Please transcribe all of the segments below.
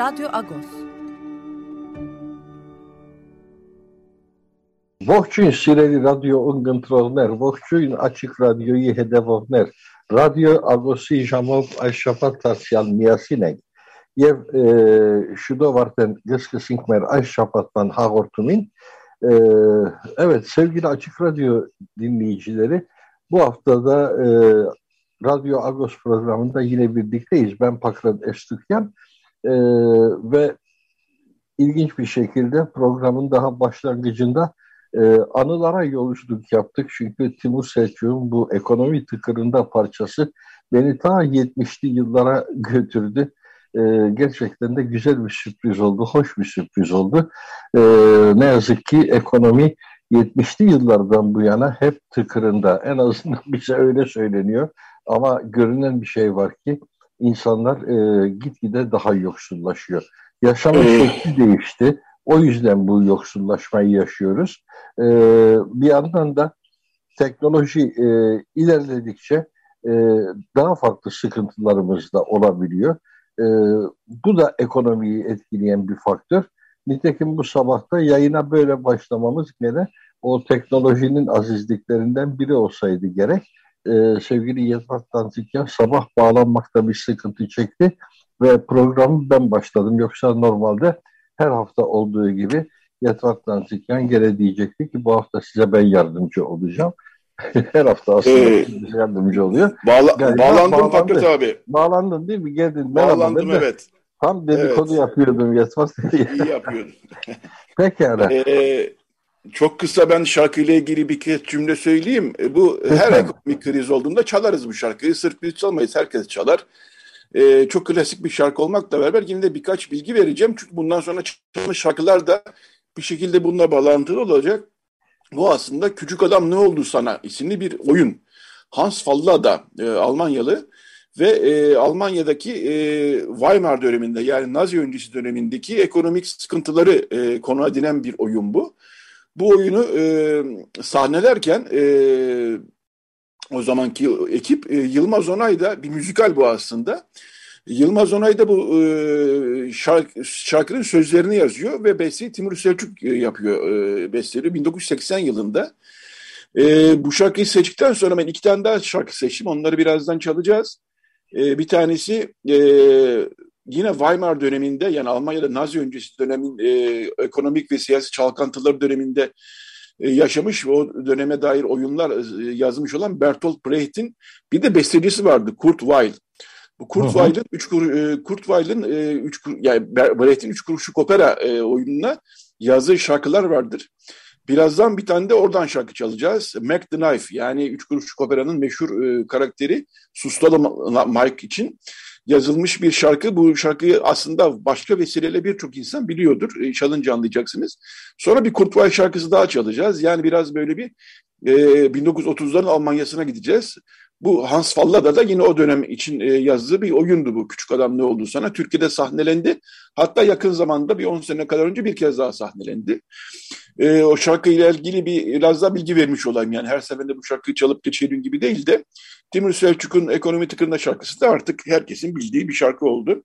Radyo Agos. Vohçin Sireli Radyo Ungontrolner, Vohçin Açık Radyo'yu hedevovner, Radyo Agosi Jamov Ayşafat Tarsyan Miyasinek, Yev e, Şudovarten Gıskı Sinkmer Ayşafat'tan Hagortumin. E, evet sevgili Açık Radyo dinleyicileri, bu haftada e, Radyo Agos programında yine birlikteyiz. Ben Pakrat Estükyan. E, ve ilginç bir şekilde programın daha başlangıcında e, anılara yolculuk yaptık. Çünkü Timur Selçuk'un bu ekonomi tıkırında parçası beni ta 70'li yıllara götürdü. E, gerçekten de güzel bir sürpriz oldu, hoş bir sürpriz oldu. E, ne yazık ki ekonomi 70'li yıllardan bu yana hep tıkırında. En azından bize öyle söyleniyor. Ama görünen bir şey var ki insanlar e, gitgide daha yoksullaşıyor. Yaşam şekli değişti. O yüzden bu yoksullaşmayı yaşıyoruz. E, bir yandan da teknoloji e, ilerledikçe e, daha farklı sıkıntılarımız da olabiliyor. E, bu da ekonomiyi etkileyen bir faktör. Nitekim bu sabahta yayına böyle başlamamız gene o teknolojinin azizliklerinden biri olsaydı gerek e, sevgili Yetvat Dantikyan sabah bağlanmakta bir sıkıntı çekti ve programı ben başladım. Yoksa normalde her hafta olduğu gibi Yetvat Dantikyan gene diyecekti ki bu hafta size ben yardımcı olacağım. her hafta aslında ee, yardımcı oluyor. Bağla Galiba bağlandım Fakret abi. Bağlandın değil mi? Geldin. Bağlandım Merhaba, evet. Tam dedikodu evet. yapıyordum Yetvat. İyi yapıyordun. Pekala. Ee, çok kısa ben şarkıyla ilgili bir kez cümle söyleyeyim. E, bu her ekonomik kriz olduğunda çalarız bu şarkıyı. Sırf biz çalmayız, herkes çalar. Ee, çok klasik bir şarkı olmakla beraber yine de birkaç bilgi vereceğim. Çünkü bundan sonra çalmış şarkılar da bir şekilde bununla bağlantılı olacak. Bu aslında Küçük Adam Ne Oldu Sana isimli bir oyun. Hans Fallada, e, Almanyalı ve e, Almanya'daki e, Weimar döneminde yani Nazi öncesi dönemindeki ekonomik sıkıntıları e, konu edinen bir oyun bu bu oyunu e, sahnelerken e, o zamanki ekip e, Yılmaz Onay da bir müzikal bu aslında. Yılmaz Onay da bu e, şarkı, şarkının sözlerini yazıyor ve besteyi Timur Selçuk e, yapıyor e, besteleri 1980 yılında. E, bu şarkıyı seçtikten sonra ben iki tane daha şarkı seçtim. Onları birazdan çalacağız. E, bir tanesi e, yine Weimar döneminde yani Almanya'da Nazi öncesi dönemin e, ekonomik ve siyasi çalkantıları döneminde e, yaşamış ve o döneme dair oyunlar e, yazmış olan Bertolt Brecht'in bir de bestecisi vardı Kurt Weill. Bu Kurt Weill'in üç kur, e, Kurt Weill'in e, üç kur, yani Brecht'in üç kuruşluk opera e, oyununa yazdığı şarkılar vardır. Birazdan bir tane de oradan şarkı çalacağız. Mac the Knife yani Üç Kuruşluk Opera'nın meşhur e, karakteri Sustalı Mike için yazılmış bir şarkı. Bu şarkıyı aslında başka vesileyle birçok insan biliyordur. E, çalınca anlayacaksınız. Sonra bir Kurt şarkısı daha çalacağız. Yani biraz böyle bir e, 1930'ların Almanya'sına gideceğiz. Bu Hans Fallada da yine o dönem için e, yazdığı bir oyundu bu. Küçük Adam Ne Oldu Sana. Türkiye'de sahnelendi. Hatta yakın zamanda bir 10 sene kadar önce bir kez daha sahnelendi. E, o şarkıyla ilgili bir biraz daha bilgi vermiş olayım. Yani her seferinde bu şarkıyı çalıp geçelim gibi değil de Timur Selçuk'un Ekonomi Tıkırında şarkısı da artık herkesin bildiği bir şarkı oldu.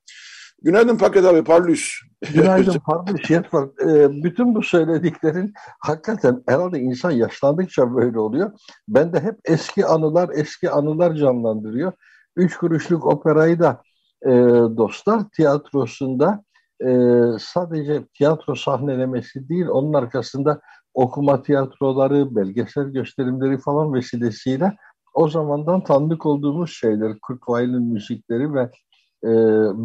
Günaydın Fakat abi Parlus. Günaydın Parlus. Yetvar. E, bütün bu söylediklerin hakikaten herhalde insan yaşlandıkça böyle oluyor. Ben de hep eski anılar eski anılar canlandırıyor. Üç kuruşluk operayı da e, Dostlar Tiyatrosu'nda e, sadece tiyatro sahnelemesi değil onun arkasında okuma tiyatroları, belgesel gösterimleri falan vesilesiyle o zamandan tanıdık olduğumuz şeyler, Kurt Weill'in müzikleri ve e,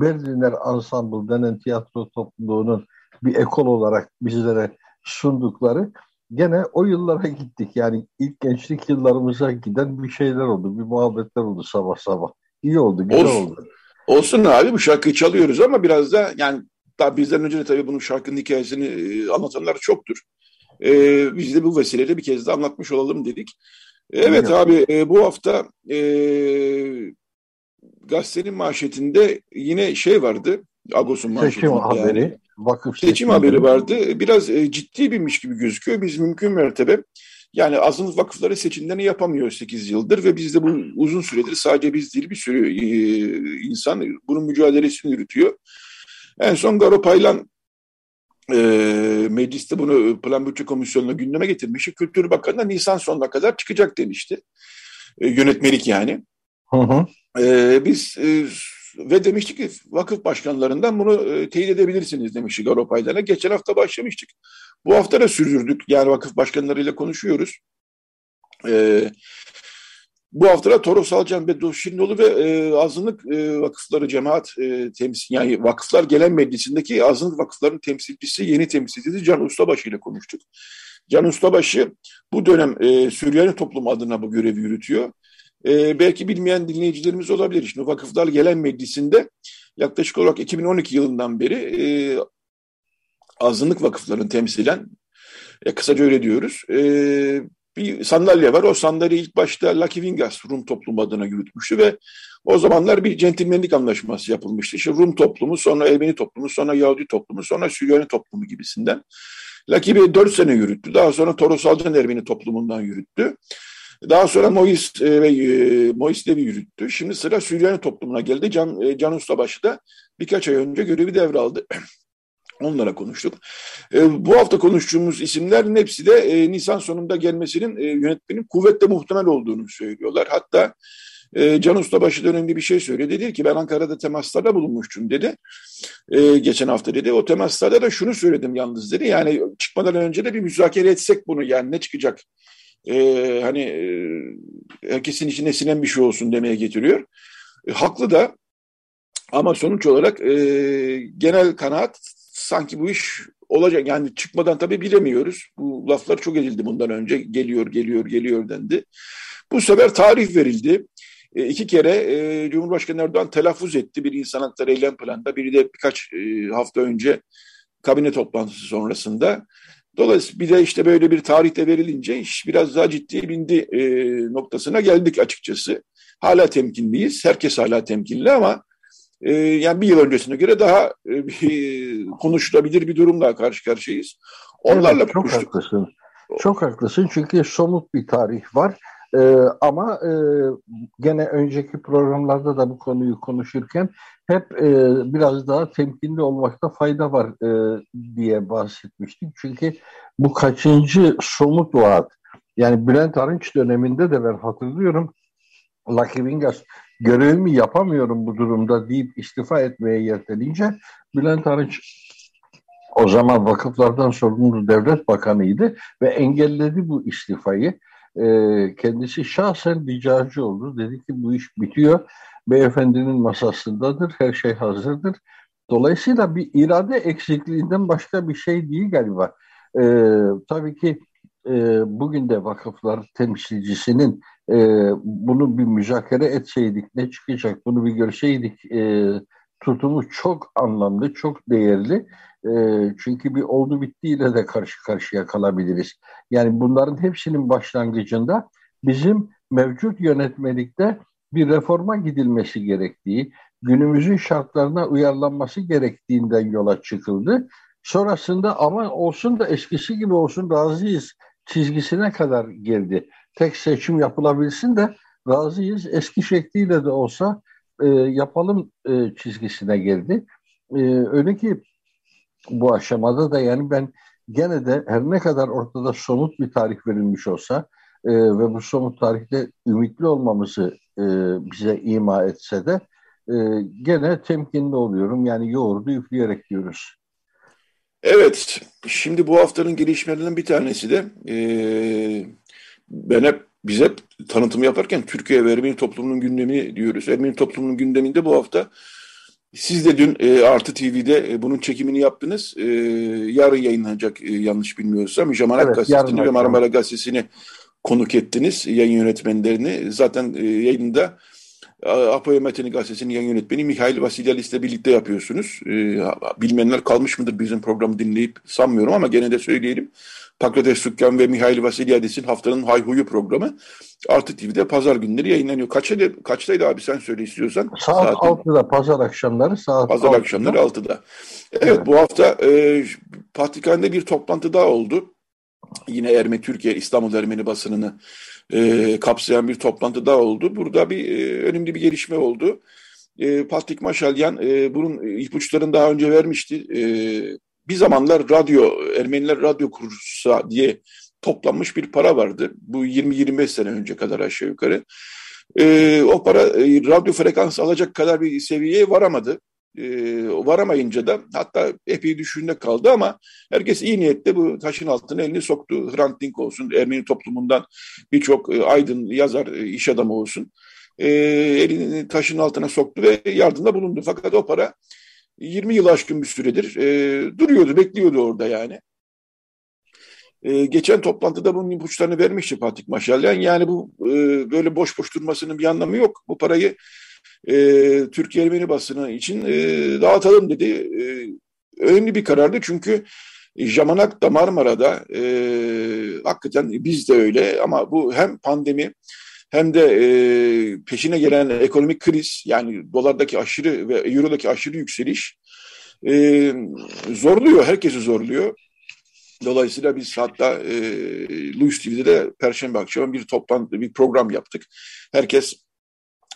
Berliner Ensemble denen tiyatro topluluğunun bir ekol olarak bizlere sundukları gene o yıllara gittik. Yani ilk gençlik yıllarımıza giden bir şeyler oldu, bir muhabbetler oldu sabah sabah. İyi oldu, güzel olsun. oldu. Olsun abi bu şarkıyı çalıyoruz ama biraz da yani daha bizden önce de tabii bunun şarkının hikayesini e, anlatanlar çoktur. Ee, biz de bu vesileyle bir kez de anlatmış olalım dedik. Evet Hı. abi e, bu hafta e, gazetenin manşetinde yine şey vardı. Agos'un manşetinde. Seçim yani. haberi. Vakıf seçim, seçim haberi vardı. Biraz e, ciddi birmiş gibi gözüküyor. Biz mümkün mertebe yani azınlık vakıfları seçimlerini yapamıyor 8 yıldır ve biz de bu uzun süredir sadece biz değil bir sürü e, insan bunun mücadelesini yürütüyor. En son Garo Paylan e, mecliste bunu Plan Bütçe Komisyonu'na gündeme getirmişti. Kültür Bakanı da Nisan sonuna kadar çıkacak demişti. E, yönetmelik yani. Hı hı. E, biz e, ve demiştik ki vakıf başkanlarından bunu e, teyit edebilirsiniz demişti Garo Paylan'a. Geçen hafta başlamıştık. Bu hafta da sürdürdük. Yani vakıf başkanlarıyla konuşuyoruz. E, bu hafta da Toros Alcan ve Doşinlioğlu ve e, azınlık e, vakıfları cemaat e, temsil yani vakıflar gelen meclisindeki azınlık vakıfların temsilcisi yeni temsilcisi Can Ustabaşı ile konuştuk. Can Ustabaşı bu dönem e, Süryani toplumu adına bu görevi yürütüyor. E, belki bilmeyen dinleyicilerimiz olabilir. Şimdi Vakıflar Gelen Meclisi'nde yaklaşık olarak 2012 yılından beri e, azınlık vakıfların temsilen, e, kısaca öyle diyoruz, e, bir sandalye var. O sandalye ilk başta Lucky Vingas Rum toplumu adına yürütmüştü ve o zamanlar bir centilmenlik anlaşması yapılmıştı. İşte Rum toplumu, sonra Ermeni toplumu, sonra Yahudi toplumu, sonra Süryani toplumu gibisinden. Lucky Bey 4 sene yürüttü. Daha sonra Toros Alcan Ermeni toplumundan yürüttü. Daha sonra Mois e, ve e, Mois Levi yürüttü. Şimdi sıra Süryani toplumuna geldi. Can, e, Can Ustabaşı da birkaç ay önce görevi devraldı. Onlara konuştuk. E, bu hafta konuştuğumuz isimlerin hepsi de e, Nisan sonunda gelmesinin e, yönetmenin kuvvetle muhtemel olduğunu söylüyorlar. Hatta e, Can Ustabaşı döneminde bir şey söyledi. Dedi ki ben Ankara'da temaslarda bulunmuştum dedi. E, geçen hafta dedi. O temaslarda da şunu söyledim yalnız dedi. Yani çıkmadan önce de bir müzakere etsek bunu yani ne çıkacak? E, hani e, herkesin içine sinen bir şey olsun demeye getiriyor. E, haklı da ama sonuç olarak e, genel kanaat sanki bu iş olacak. Yani çıkmadan tabii bilemiyoruz. Bu laflar çok edildi bundan önce. Geliyor, geliyor, geliyor dendi. Bu sefer tarih verildi. E, iki kere e, Cumhurbaşkanı Erdoğan telaffuz etti. Bir insan hakları eylem planında, biri de birkaç e, hafta önce kabine toplantısı sonrasında. Dolayısıyla bir de işte böyle bir tarihte verilince iş biraz daha ciddi bindi e, noktasına geldik açıkçası. Hala temkinliyiz. Herkes hala temkinli ama e, yani bir yıl öncesine göre daha e, bir, konuşulabilir bir durumla karşı karşıyayız. Onlarla evet, çok konuştuk. haklısın. Çok haklısın çünkü somut bir tarih var. Ee, ama e, gene önceki programlarda da bu konuyu konuşurken hep e, biraz daha temkinli olmakta fayda var e, diye bahsetmiştik. Çünkü bu kaçıncı somut vaat? Yani Bülent Arınç döneminde de ben hatırlıyorum Lucky Vingas görevimi yapamıyorum bu durumda deyip istifa etmeye yeltenince Bülent Arınç o zaman vakıflardan sorumlu devlet bakanıydı ve engelledi bu istifayı. Ee, kendisi şahsen ricacı oldu. Dedi ki bu iş bitiyor. Beyefendinin masasındadır. Her şey hazırdır. Dolayısıyla bir irade eksikliğinden başka bir şey değil galiba. Ee, tabii ki e, bugün de vakıflar temsilcisinin e, bunu bir müzakere etseydik ne çıkacak bunu bir görseydik e, tutumu çok anlamlı, çok değerli. E, çünkü bir oldu bittiyle de karşı karşıya kalabiliriz. Yani bunların hepsinin başlangıcında bizim mevcut yönetmelikte bir reforma gidilmesi gerektiği, günümüzün şartlarına uyarlanması gerektiğinden yola çıkıldı. Sonrasında ama olsun da eskisi gibi olsun razıyız çizgisine kadar geldi. Tek seçim yapılabilsin de razıyız. Eski şekliyle de olsa e, yapalım e, çizgisine geldi. E, öyle ki bu aşamada da yani ben gene de her ne kadar ortada somut bir tarih verilmiş olsa e, ve bu somut tarihte ümitli olmamızı e, bize ima etse de e, gene temkinli oluyorum. Yani yoğurdu üfleyerek diyoruz. Evet, şimdi bu haftanın gelişmelerinden bir tanesi de e, ben hep biz hep tanıtım yaparken Türkiye ve Ermeni toplumunun gündemi diyoruz. Ermeni toplumunun gündeminde bu hafta siz de dün e, Artı TV'de e, bunun çekimini yaptınız. E, yarın yayınlanacak e, yanlış bilmiyorsam. Jamanak evet, Gazetesi'ni ve Marmara Gazetesi'ni konuk ettiniz yayın yönetmenlerini. Zaten e, yayında Apoya Metini Gazetesi'nin yayın yönetmeni Mihail Vasilyalis ile birlikte yapıyorsunuz. E, bilmeyenler kalmış mıdır bizim programı dinleyip sanmıyorum ama gene de söyleyelim. Pakrates Sükkan ve Mihail Vasilyadis'in haftanın hayhuyu programı Artı TV'de pazar günleri yayınlanıyor. Kaçtaydı, kaçtaydı abi sen söyle istiyorsan. Saat Saatin. 6'da pazar akşamları saat Pazar 6'da. akşamları 6'da. Evet, evet. bu hafta e, Patrikhane'de bir toplantı daha oldu. Yine Ermeni Türkiye İstanbul Ermeni basınını e, kapsayan bir toplantı daha oldu. Burada bir e, önemli bir gelişme oldu. E, Patrik Maşalyan e, bunun ipuçlarını daha önce vermişti. E, bir zamanlar radyo, Ermeniler radyo kursa diye toplanmış bir para vardı. Bu 20-25 sene önce kadar aşağı yukarı. E, o para e, radyo frekans alacak kadar bir seviyeye varamadı. E, varamayınca da hatta epey düşünde kaldı ama herkes iyi niyetle bu taşın altına elini soktu. Hrant Dink olsun, Ermeni toplumundan birçok e, aydın, yazar, e, iş adamı olsun. E, elini taşın altına soktu ve yardımda bulundu. Fakat o para 20 yıl aşkın bir süredir e, duruyordu, bekliyordu orada yani. E, geçen toplantıda bunun ipuçlarını vermişti Fatih Maşalyan. Yani bu e, böyle boş boş durmasının bir anlamı yok. Bu parayı e, Türkiye Ermeni basını için e, dağıtalım dedi. E, önemli bir karardı çünkü Jamanak da Marmara'da e, hakikaten biz de öyle ama bu hem pandemi hem de e, peşine gelen ekonomik kriz yani dolardaki aşırı ve eurodaki aşırı yükseliş e, zorluyor, herkesi zorluyor. Dolayısıyla biz hatta e, Louis TV'de de Perşembe akşamı bir toplantı, bir program yaptık. Herkes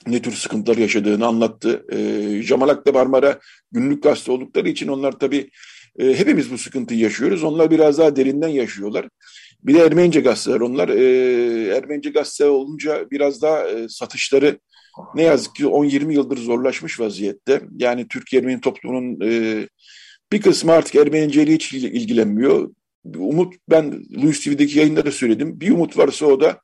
ne tür sıkıntılar yaşadığını anlattı. E, Jamalak'ta Marmara günlük gazete oldukları için onlar tabii e, hepimiz bu sıkıntıyı yaşıyoruz. Onlar biraz daha derinden yaşıyorlar. Bir de Ermenice gazeteler onlar. E, Ermenice gazete olunca biraz daha e, satışları ne yazık ki 10-20 yıldır zorlaşmış vaziyette. Yani Türkiye Ermeni toplumunun e, bir kısmı artık Ermeniceyle hiç ilgilenmiyor umut ben Louis TV'deki yayında da söyledim. Bir umut varsa o da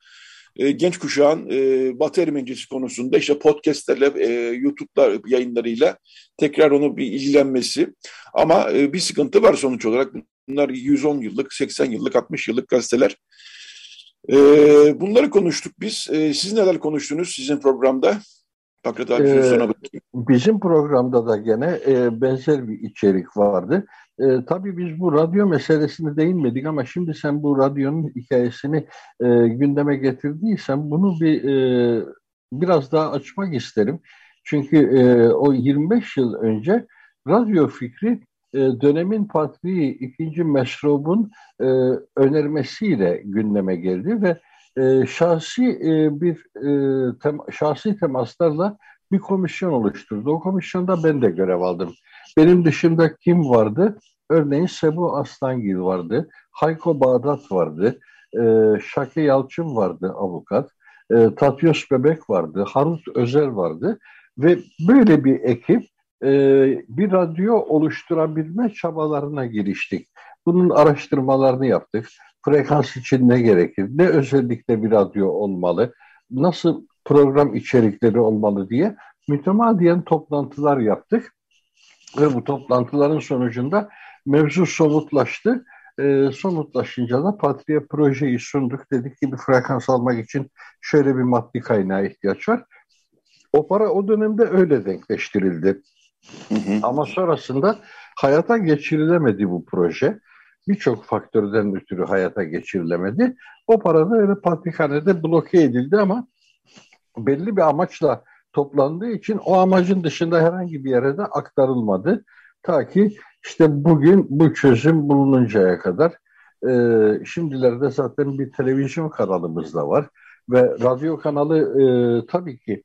e, genç kuşağın e, Batı Ermenicisi konusunda işte podcastlerle, e, YouTube'lar yayınlarıyla tekrar onu bir ilgilenmesi. Ama e, bir sıkıntı var sonuç olarak. Bunlar 110 yıllık, 80 yıllık, 60 yıllık gazeteler. E, bunları konuştuk biz. E, siz neler konuştunuz sizin programda? Fakret abi ee, sana bakayım. Bizim programda da gene e, benzer bir içerik vardı. E, tabii biz bu radyo meselesine değinmedik ama şimdi sen bu radyonun hikayesini e, gündeme getirdiysen bunu bir e, biraz daha açmak isterim. Çünkü e, o 25 yıl önce radyo fikri e, dönemin patriği 2. Meşrub'un e, önermesiyle gündeme geldi ve e, şahsi e, bir e, tem, şahsi temaslarla bir komisyon oluşturdu. O komisyonda ben de görev aldım. Benim dışımda kim vardı? Örneğin Sebu Aslangil vardı, Hayko Bağdat vardı, e, Şaki Yalçın vardı avukat, e, Tatyos Bebek vardı, Harut Özer vardı ve böyle bir ekip e, bir radyo oluşturabilme çabalarına giriştik. Bunun araştırmalarını yaptık. Frekans için ne gerekir, ne özellikle bir radyo olmalı, nasıl program içerikleri olmalı diye mütemadiyen toplantılar yaptık. Ve bu toplantıların sonucunda mevzu somutlaştı. E, somutlaşınca da Patriye projeyi sunduk. Dedik ki bir frekans almak için şöyle bir maddi kaynağa ihtiyaç var. O para o dönemde öyle denkleştirildi. Hı hı. Ama sonrasında hayata geçirilemedi bu proje. Birçok faktörden ötürü hayata geçirilemedi. O para da öyle patrikhanede bloke edildi ama belli bir amaçla toplandığı için o amacın dışında herhangi bir yere de aktarılmadı. Ta ki işte bugün bu çözüm bulununcaya kadar e, şimdilerde zaten bir televizyon kanalımız da var ve radyo kanalı e, tabii ki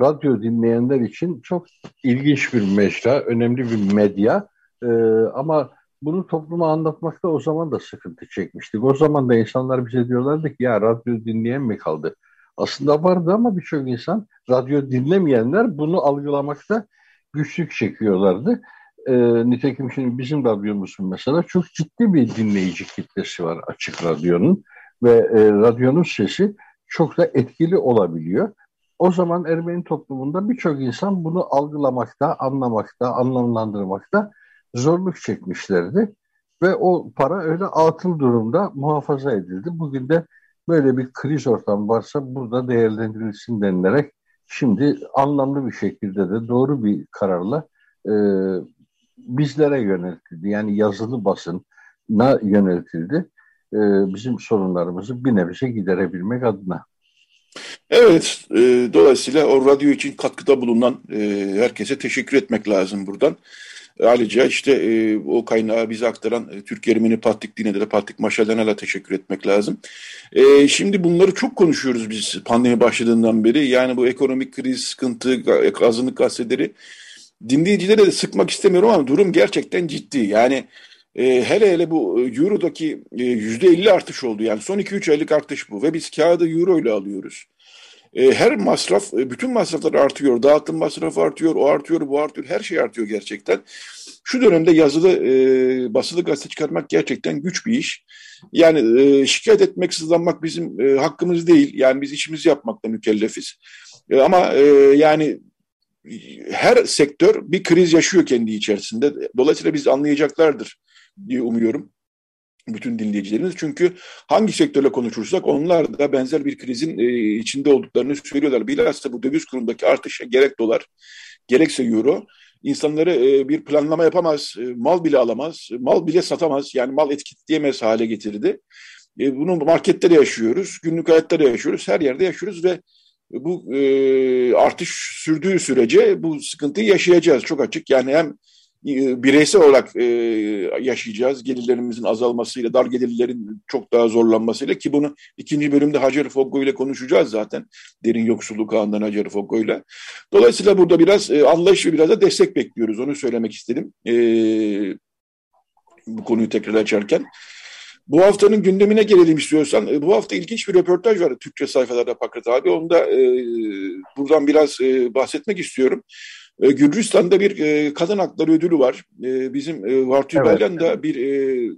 radyo dinleyenler için çok ilginç bir mecra, önemli bir medya e, ama bunu topluma anlatmakta o zaman da sıkıntı çekmiştik. O zaman da insanlar bize diyorlardı ki ya radyo dinleyen mi kaldı? Aslında vardı ama birçok insan radyo dinlemeyenler bunu algılamakta güçlük çekiyorlardı. E, nitekim şimdi bizim radyomuzun mesela çok ciddi bir dinleyici kitlesi var açık radyonun ve e, radyonun sesi çok da etkili olabiliyor. O zaman Ermeni toplumunda birçok insan bunu algılamakta, anlamakta, anlamlandırmakta zorluk çekmişlerdi. Ve o para öyle atıl durumda muhafaza edildi. Bugün de böyle bir kriz ortamı varsa burada değerlendirilsin denilerek şimdi anlamlı bir şekilde de doğru bir kararla e, bizlere yöneltildi. Yani yazılı basına yöneltildi. E, bizim sorunlarımızı bir nebze giderebilmek adına. Evet, e, dolayısıyla o radyo için katkıda bulunan e, herkese teşekkür etmek lazım buradan. Ayrıca işte e, o kaynağı bize aktaran e, Türk Ermeni Patrik Dine'de de Patrik Maşadan'a teşekkür etmek lazım. E, şimdi bunları çok konuşuyoruz biz pandemi başladığından beri. Yani bu ekonomik kriz, sıkıntı, azınlık gazeteleri dinleyicilere de sıkmak istemiyorum ama durum gerçekten ciddi. Yani e, hele hele bu e, Euro'daki e, yüzde 50 artış oldu. Yani son 2-3 aylık artış bu ve biz kağıdı Euro ile alıyoruz. E, her masraf, e, bütün masraflar artıyor. Dağıtım masrafı artıyor, o artıyor, bu artıyor. Her şey artıyor gerçekten. Şu dönemde yazılı, e, basılı gazete çıkarmak gerçekten güç bir iş. Yani e, şikayet etmek, sızlanmak bizim e, hakkımız değil. Yani biz işimizi yapmakla mükellefiz. E, ama e, yani her sektör bir kriz yaşıyor kendi içerisinde. Dolayısıyla biz anlayacaklardır diye umuyorum bütün dinleyicilerimiz. Çünkü hangi sektörle konuşursak onlar da benzer bir krizin e, içinde olduklarını söylüyorlar. Bilhassa bu döviz kurundaki artışa gerek dolar gerekse euro insanları e, bir planlama yapamaz, e, mal bile alamaz, mal bile satamaz. Yani mal etiketleyemez hale getirdi. Bunu markette de yaşıyoruz, günlük hayatta da yaşıyoruz, her yerde yaşıyoruz ve bu e, artış sürdüğü sürece bu sıkıntıyı yaşayacağız çok açık. Yani hem e, bireysel olarak e, yaşayacağız. Gelirlerimizin azalmasıyla, dar gelirlerin çok daha zorlanmasıyla ki bunu ikinci bölümde Hacer Foggo ile konuşacağız zaten. Derin yoksulluk ağından Hacer Foggo ile. Dolayısıyla burada biraz e, anlayış ve biraz da destek bekliyoruz. Onu söylemek istedim. E, bu konuyu tekrar açarken. Bu haftanın gündemine gelelim istiyorsan. E, bu hafta ilginç bir röportaj var Türkçe sayfalarda Pakrat abi. Onu da e, buradan biraz e, bahsetmek istiyorum. E, Gürcistan'da bir e, kadın hakları ödülü var. E, bizim e, Vartü evet. Baylan da bir e,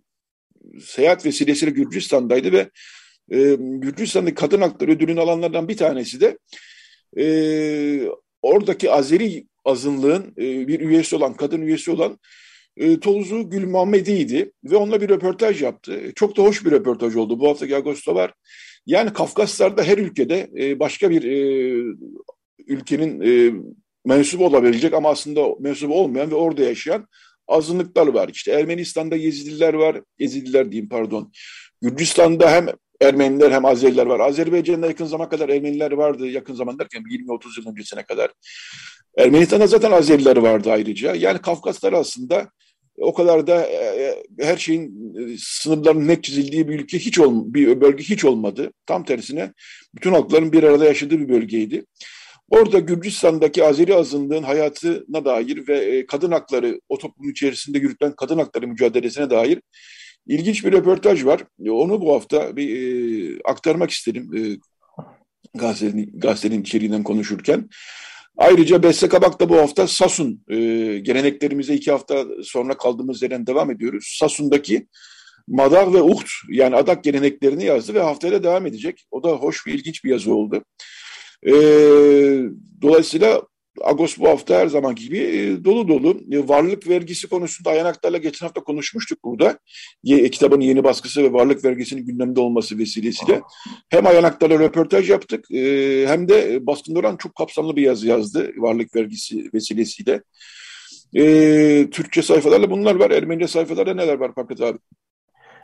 seyahat vesilesiyle Gürcistan'daydı ve e, Gürcistan'daki kadın hakları ödülünü alanlardan bir tanesi de e, oradaki Azeri azınlığın e, bir üyesi olan, kadın üyesi olan e, Tolzu Gül Muhammedi'ydi ve onunla bir röportaj yaptı. Çok da hoş bir röportaj oldu. Bu haftaki Ağustos'ta var. Yani Kafkaslar'da her ülkede e, başka bir e, ülkenin e, mensubu olabilecek ama aslında mensubu olmayan ve orada yaşayan azınlıklar var. İşte Ermenistan'da Yezidiler var, Yezidiler diyeyim pardon. Gürcistan'da hem Ermeniler hem Azeriler var. Azerbaycan'da yakın zaman kadar Ermeniler vardı. Yakın zaman derken 20-30 yıl öncesine kadar. Ermenistan'da zaten Azeriler vardı ayrıca. Yani Kafkaslar aslında o kadar da e, e, her şeyin e, sınırlarının net çizildiği bir ülke hiç ol, bir bölge hiç olmadı. Tam tersine bütün halkların bir arada yaşadığı bir bölgeydi. Orada Gürcistan'daki Azeri azınlığın hayatına dair ve kadın hakları, o toplum içerisinde yürütülen kadın hakları mücadelesine dair ilginç bir röportaj var. Onu bu hafta bir e, aktarmak istedim e, gazetenin, gazetenin içeriğinden konuşurken. Ayrıca Beste Kabak da bu hafta Sasun e, geleneklerimize iki hafta sonra kaldığımız yerden devam ediyoruz. Sasun'daki Madag ve Uht yani adak geleneklerini yazdı ve haftaya devam edecek. O da hoş ve ilginç bir yazı oldu. E, dolayısıyla Agos bu hafta her zamanki gibi e, dolu dolu. E, varlık vergisi konusunda Ayanaklar'la geçen hafta konuşmuştuk burada. Ye, kitabın yeni baskısı ve varlık vergisinin gündemde olması vesilesiyle. Hem Ayanaklar'la röportaj yaptık e, hem de Baskın Duran çok kapsamlı bir yazı yazdı varlık vergisi vesilesiyle. E, Türkçe sayfalarla bunlar var. Ermenice sayfalarda neler var Paket abi?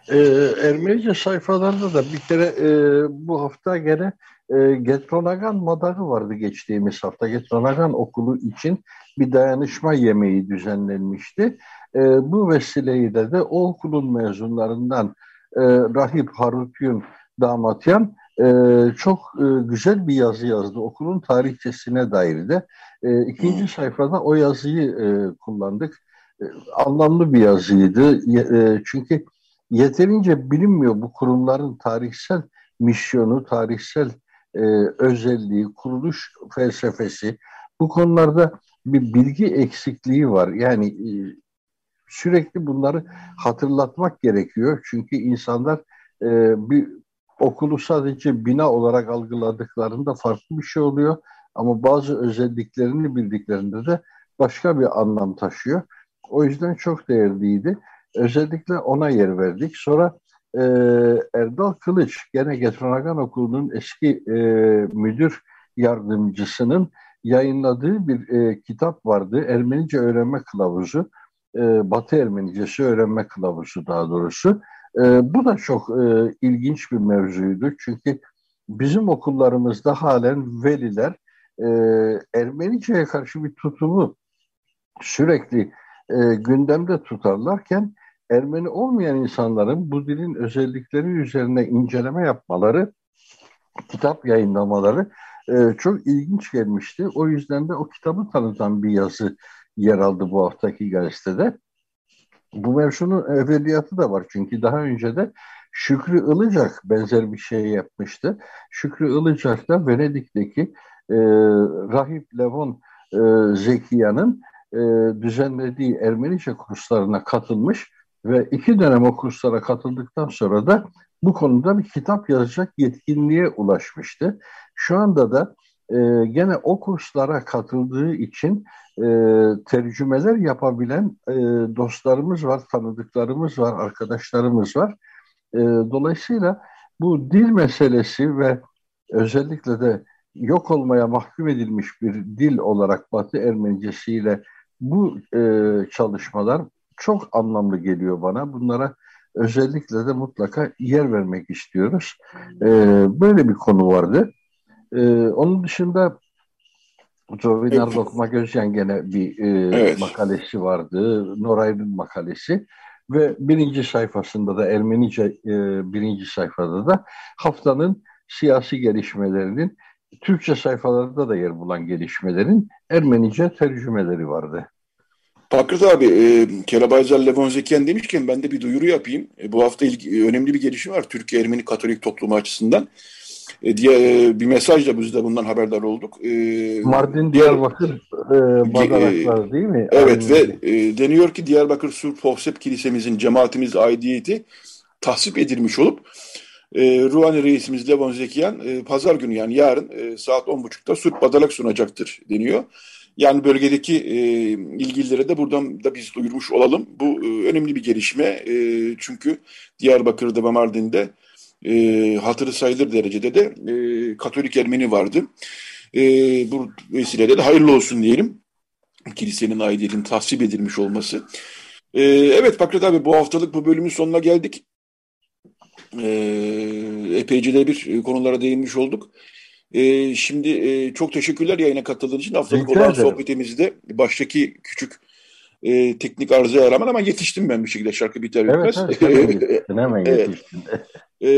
E, Ermenice sayfalarda da bir kere e, bu hafta gene e, Getronagan Madağı vardı geçtiğimiz hafta. Getronagan okulu için bir dayanışma yemeği düzenlenmişti. E, bu vesileyle de o okulun mezunlarından e, Rahip Harutyun Damatyan e, çok e, güzel bir yazı yazdı. Okulun tarihçesine dair de. E, ikinci sayfada o yazıyı e, kullandık. E, anlamlı bir yazıydı. E, çünkü yeterince bilinmiyor bu kurumların tarihsel misyonu, tarihsel e, özelliği, kuruluş felsefesi bu konularda bir bilgi eksikliği var. Yani e, sürekli bunları hatırlatmak gerekiyor. Çünkü insanlar e, bir okulu sadece bina olarak algıladıklarında farklı bir şey oluyor. Ama bazı özelliklerini bildiklerinde de başka bir anlam taşıyor. O yüzden çok değerliydi. Özellikle ona yer verdik. Sonra e, Erdal Kılıç, gene Getronagan Okulu'nun eski e, müdür yardımcısının yayınladığı bir e, kitap vardı. Ermenice Öğrenme Kılavuzu. E, Batı Ermenicesi Öğrenme Kılavuzu daha doğrusu. E, bu da çok e, ilginç bir mevzuydu. Çünkü bizim okullarımızda halen veliler e, Ermenice'ye karşı bir tutumu sürekli e, gündemde tutarlarken Ermeni olmayan insanların bu dilin özellikleri üzerine inceleme yapmaları, kitap yayınlamaları e, çok ilginç gelmişti. O yüzden de o kitabı tanıtan bir yazı yer aldı bu haftaki gazetede. Bu mevzunun evveliyatı da var çünkü daha önce de Şükrü Ilıcak benzer bir şey yapmıştı. Şükrü Ilıcak da Venedik'teki e, Rahip Levon e, Zekiya'nın e, düzenlediği Ermenice kurslarına katılmış ve iki dönem o kurslara katıldıktan sonra da bu konuda bir kitap yazacak yetkinliğe ulaşmıştı. Şu anda da e, gene o kurslara katıldığı için e, tercümeler yapabilen e, dostlarımız var, tanıdıklarımız var, arkadaşlarımız var. E, dolayısıyla bu dil meselesi ve özellikle de yok olmaya mahkum edilmiş bir dil olarak Batı Ermenicesiyle bu e, çalışmalar çok anlamlı geliyor bana. Bunlara özellikle de mutlaka yer vermek istiyoruz. E, böyle bir konu vardı. E, onun dışında Jovinar. Lokma Gözyen gene bir e, evet. makalesi vardı. Noray'ın makalesi. Ve birinci sayfasında da Ermenice e, birinci sayfada da haftanın siyasi gelişmelerinin Türkçe sayfalarında da yer bulan gelişmelerin Ermenice tercümeleri vardı. Fakret abi, e, Kerabayzal Levon Zekiyen demişken ben de bir duyuru yapayım. E, bu hafta ilgi, önemli bir gelişme var Türkiye Ermeni Katolik toplumu açısından. E, diye e, bir mesajla biz de bundan haberdar olduk. E, Mardin Diyarbakır e, Badaraklar değil mi? Evet Aynı ve e, deniyor ki Diyarbakır Sur Pohsep Kilisemizin cemaatimiz aidiyeti tahsip edilmiş olup e, Ruhani reisimiz Levon Zekiyen e, pazar günü yani yarın e, saat 10.30'da Surp Badalak sunacaktır deniyor. Yani bölgedeki e, ilgililere de buradan da biz duyurmuş olalım. Bu e, önemli bir gelişme. E, çünkü Diyarbakır'da ve Mardin'de e, hatırı sayılır derecede de e, Katolik Ermeni vardı. E, bu vesileyle de hayırlı olsun diyelim. Kilisenin aidiyetinin tahsip edilmiş olması. E, evet Pakrat abi bu haftalık bu bölümün sonuna geldik. E, epeyce de bir konulara değinmiş olduk. E, şimdi e, çok teşekkürler yayına katıldığın için. Haftalık olan sohbetimizde baştaki küçük e, teknik arızaya rağmen ama yetiştim ben bir şekilde şarkı biter bitmez. Evet, evet hemen yetiştin. e,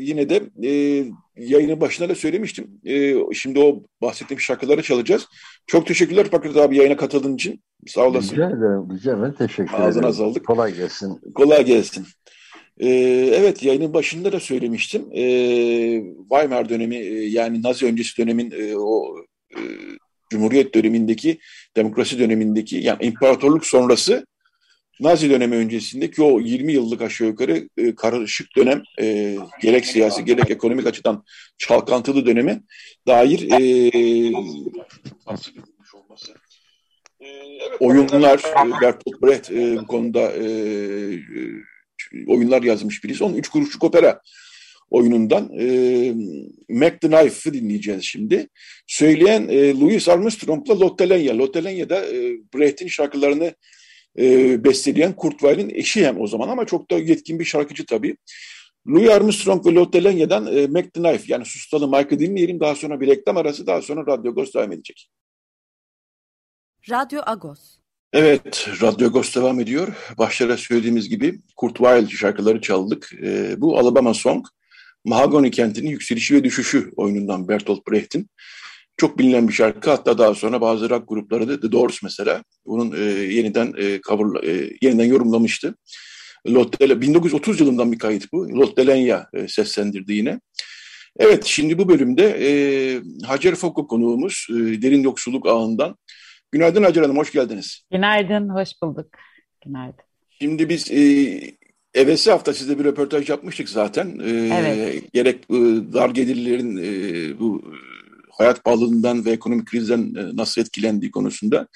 yine de e, yayının başında da söylemiştim. E, şimdi o bahsettiğim şarkıları çalacağız. Çok teşekkürler Fakret abi yayına katıldığın için. Sağ olasın. Rica ederim. Rica ederim. Teşekkür ederim. Ağzına sağlık. Kolay gelsin. Kolay gelsin. Ee, evet yayının başında da söylemiştim. Ee, Weimar dönemi e, yani Nazi öncesi dönemin e, o e, Cumhuriyet dönemindeki demokrasi dönemindeki yani imparatorluk sonrası Nazi dönemi öncesindeki o 20 yıllık aşağı yukarı e, karışık dönem e, gerek siyasi gerek ekonomik açıdan çalkantılı döneme dair e. E, oyunlar Bertolt Brecht e, bu konuda e, oyunlar yazmış birisi. Onun üç kuruşluk opera oyunundan e, Mac the Knife'ı dinleyeceğiz şimdi. Söyleyen e, Louis Armstrong'la Lotte Lenya. Lotte Lenya da e, Brecht'in şarkılarını e, besteleyen Kurt Weill'in eşi hem o zaman ama çok da yetkin bir şarkıcı tabii. Louis Armstrong ve Lotte Lenya'dan e, Mac the Knife yani Sustalı Mike'ı dinleyelim. Daha sonra bir reklam arası daha sonra Radyo Agos devam edecek. Radyo Agos. Evet, Radyo Agos devam ediyor. Başlara söylediğimiz gibi Kurt Weill şarkıları çaldık. E, bu Alabama Song, Mahagoni kentinin yükselişi ve düşüşü oyunundan Bertolt Brecht'in. Çok bilinen bir şarkı. Hatta daha sonra bazı rock grupları da The Doors mesela bunun e, yeniden e, cover, e, yeniden yorumlamıştı. Lotte, 1930 yılından bir kayıt bu. Lotte Lenya e, seslendirdi yine. Evet, şimdi bu bölümde e, Hacer Foko konuğumuz e, Derin Yoksulluk Ağı'ndan. Günaydın Hacer Hanım, hoş geldiniz. Günaydın, hoş bulduk. Günaydın. Şimdi biz e, Evesi hafta sizde bir röportaj yapmıştık zaten. E, evet. Gerek e, dar gelirlerin e, bu hayat pahalılığından ve ekonomik krizden e, nasıl etkilendiği konusunda.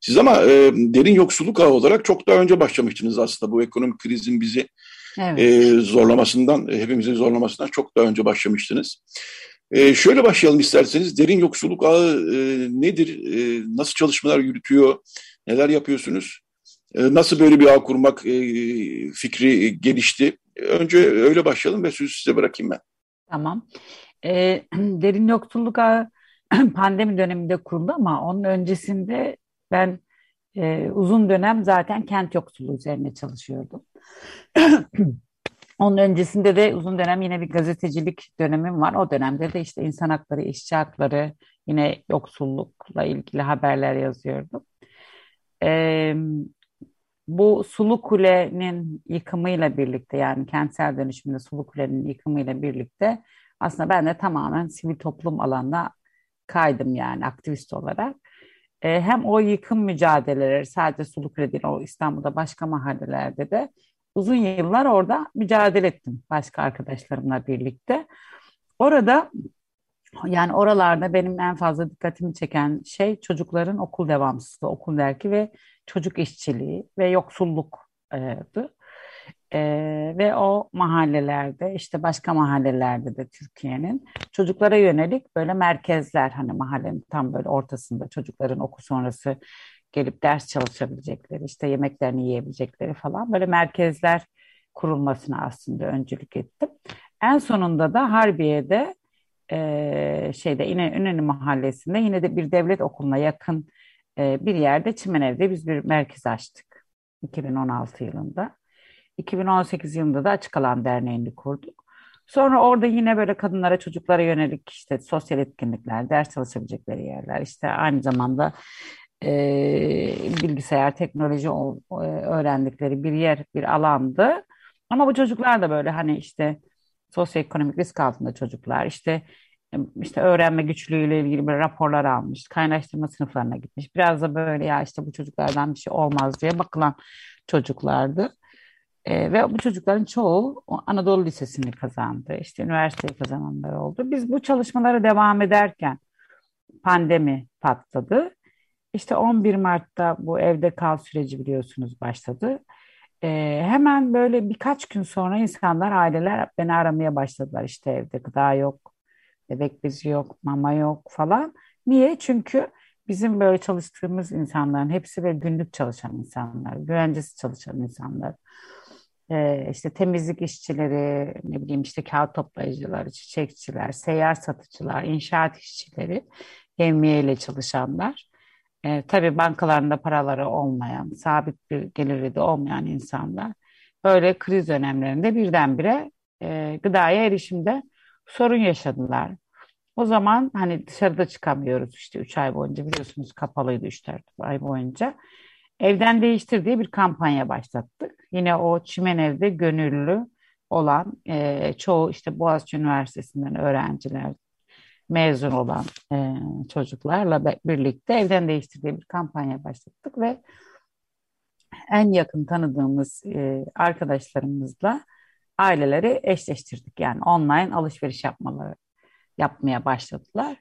Siz ama e, derin yoksulluk ağı olarak çok daha önce başlamıştınız aslında bu ekonomik krizin bizi evet. e, zorlamasından, hepimizin zorlamasından çok daha önce başlamıştınız. E, şöyle başlayalım isterseniz. Derin yoksulluk ağı e, nedir? E, nasıl çalışmalar yürütüyor? Neler yapıyorsunuz? E, nasıl böyle bir ağ kurmak e, fikri gelişti? Önce öyle başlayalım ve sözü size bırakayım ben. Tamam. E, derin yoksulluk ağı pandemi döneminde kuruldu ama onun öncesinde ben e, uzun dönem zaten kent yoksulluğu üzerine çalışıyordum. Onun öncesinde de uzun dönem yine bir gazetecilik dönemim var. O dönemde de işte insan hakları, işçi hakları, yine yoksullukla ilgili haberler yazıyordum. Ee, bu Sulu Kule'nin yıkımıyla birlikte yani kentsel dönüşümde Sulu Kule'nin yıkımıyla birlikte aslında ben de tamamen sivil toplum alanına kaydım yani aktivist olarak. Ee, hem o yıkım mücadeleleri sadece Sulu Kule değil o İstanbul'da başka mahallelerde de uzun yıllar orada mücadele ettim başka arkadaşlarımla birlikte. Orada yani oralarda benim en fazla dikkatimi çeken şey çocukların okul devamsızlığı, okul derki ve çocuk işçiliği ve yoksulluktu. Ee, ve o mahallelerde işte başka mahallelerde de Türkiye'nin çocuklara yönelik böyle merkezler hani mahallenin tam böyle ortasında çocukların okul sonrası gelip ders çalışabilecekleri, işte yemeklerini yiyebilecekleri falan böyle merkezler kurulmasına aslında öncülük ettim. En sonunda da Harbiye'de e, şeyde yine İnönü Mahallesi'nde yine de bir devlet okuluna yakın e, bir yerde Çimenev'de biz bir merkez açtık 2016 yılında. 2018 yılında da Açık Alan Derneği'ni kurduk. Sonra orada yine böyle kadınlara, çocuklara yönelik işte sosyal etkinlikler, ders çalışabilecekleri yerler, işte aynı zamanda e, bilgisayar, teknoloji o, e, öğrendikleri bir yer, bir alandı. Ama bu çocuklar da böyle hani işte sosyoekonomik risk altında çocuklar, işte işte öğrenme güçlüğüyle ilgili bir raporlar almış, kaynaştırma sınıflarına gitmiş. Biraz da böyle ya işte bu çocuklardan bir şey olmaz diye bakılan çocuklardı. E, ve bu çocukların çoğu Anadolu Lisesi'ni kazandı. İşte üniversiteyi kazananlar oldu. Biz bu çalışmalara devam ederken pandemi patladı. İşte 11 Mart'ta bu evde kal süreci biliyorsunuz başladı. Ee, hemen böyle birkaç gün sonra insanlar, aileler beni aramaya başladılar. İşte evde gıda yok, bebek bezi yok, mama yok falan. Niye? Çünkü bizim böyle çalıştığımız insanların hepsi böyle günlük çalışan insanlar, güvencesi çalışan insanlar. Ee, işte temizlik işçileri, ne bileyim işte kağıt toplayıcılar, çiçekçiler, seyyar satıcılar, inşaat işçileri, emniye çalışanlar. E, tabii bankalarında paraları olmayan, sabit bir geliri de olmayan insanlar böyle kriz dönemlerinde birdenbire e, gıdaya erişimde sorun yaşadılar. O zaman hani dışarıda çıkamıyoruz işte 3 ay boyunca biliyorsunuz kapalıydı 3-4 ay boyunca. Evden değiştir diye bir kampanya başlattık. Yine o çimen evde gönüllü olan e, çoğu işte Boğaziçi Üniversitesi'nden öğrenciler, mezun olan e, çocuklarla birlikte evden değiştirdiği bir kampanya başlattık ve en yakın tanıdığımız e, arkadaşlarımızla aileleri eşleştirdik. Yani online alışveriş yapmaları yapmaya başladılar.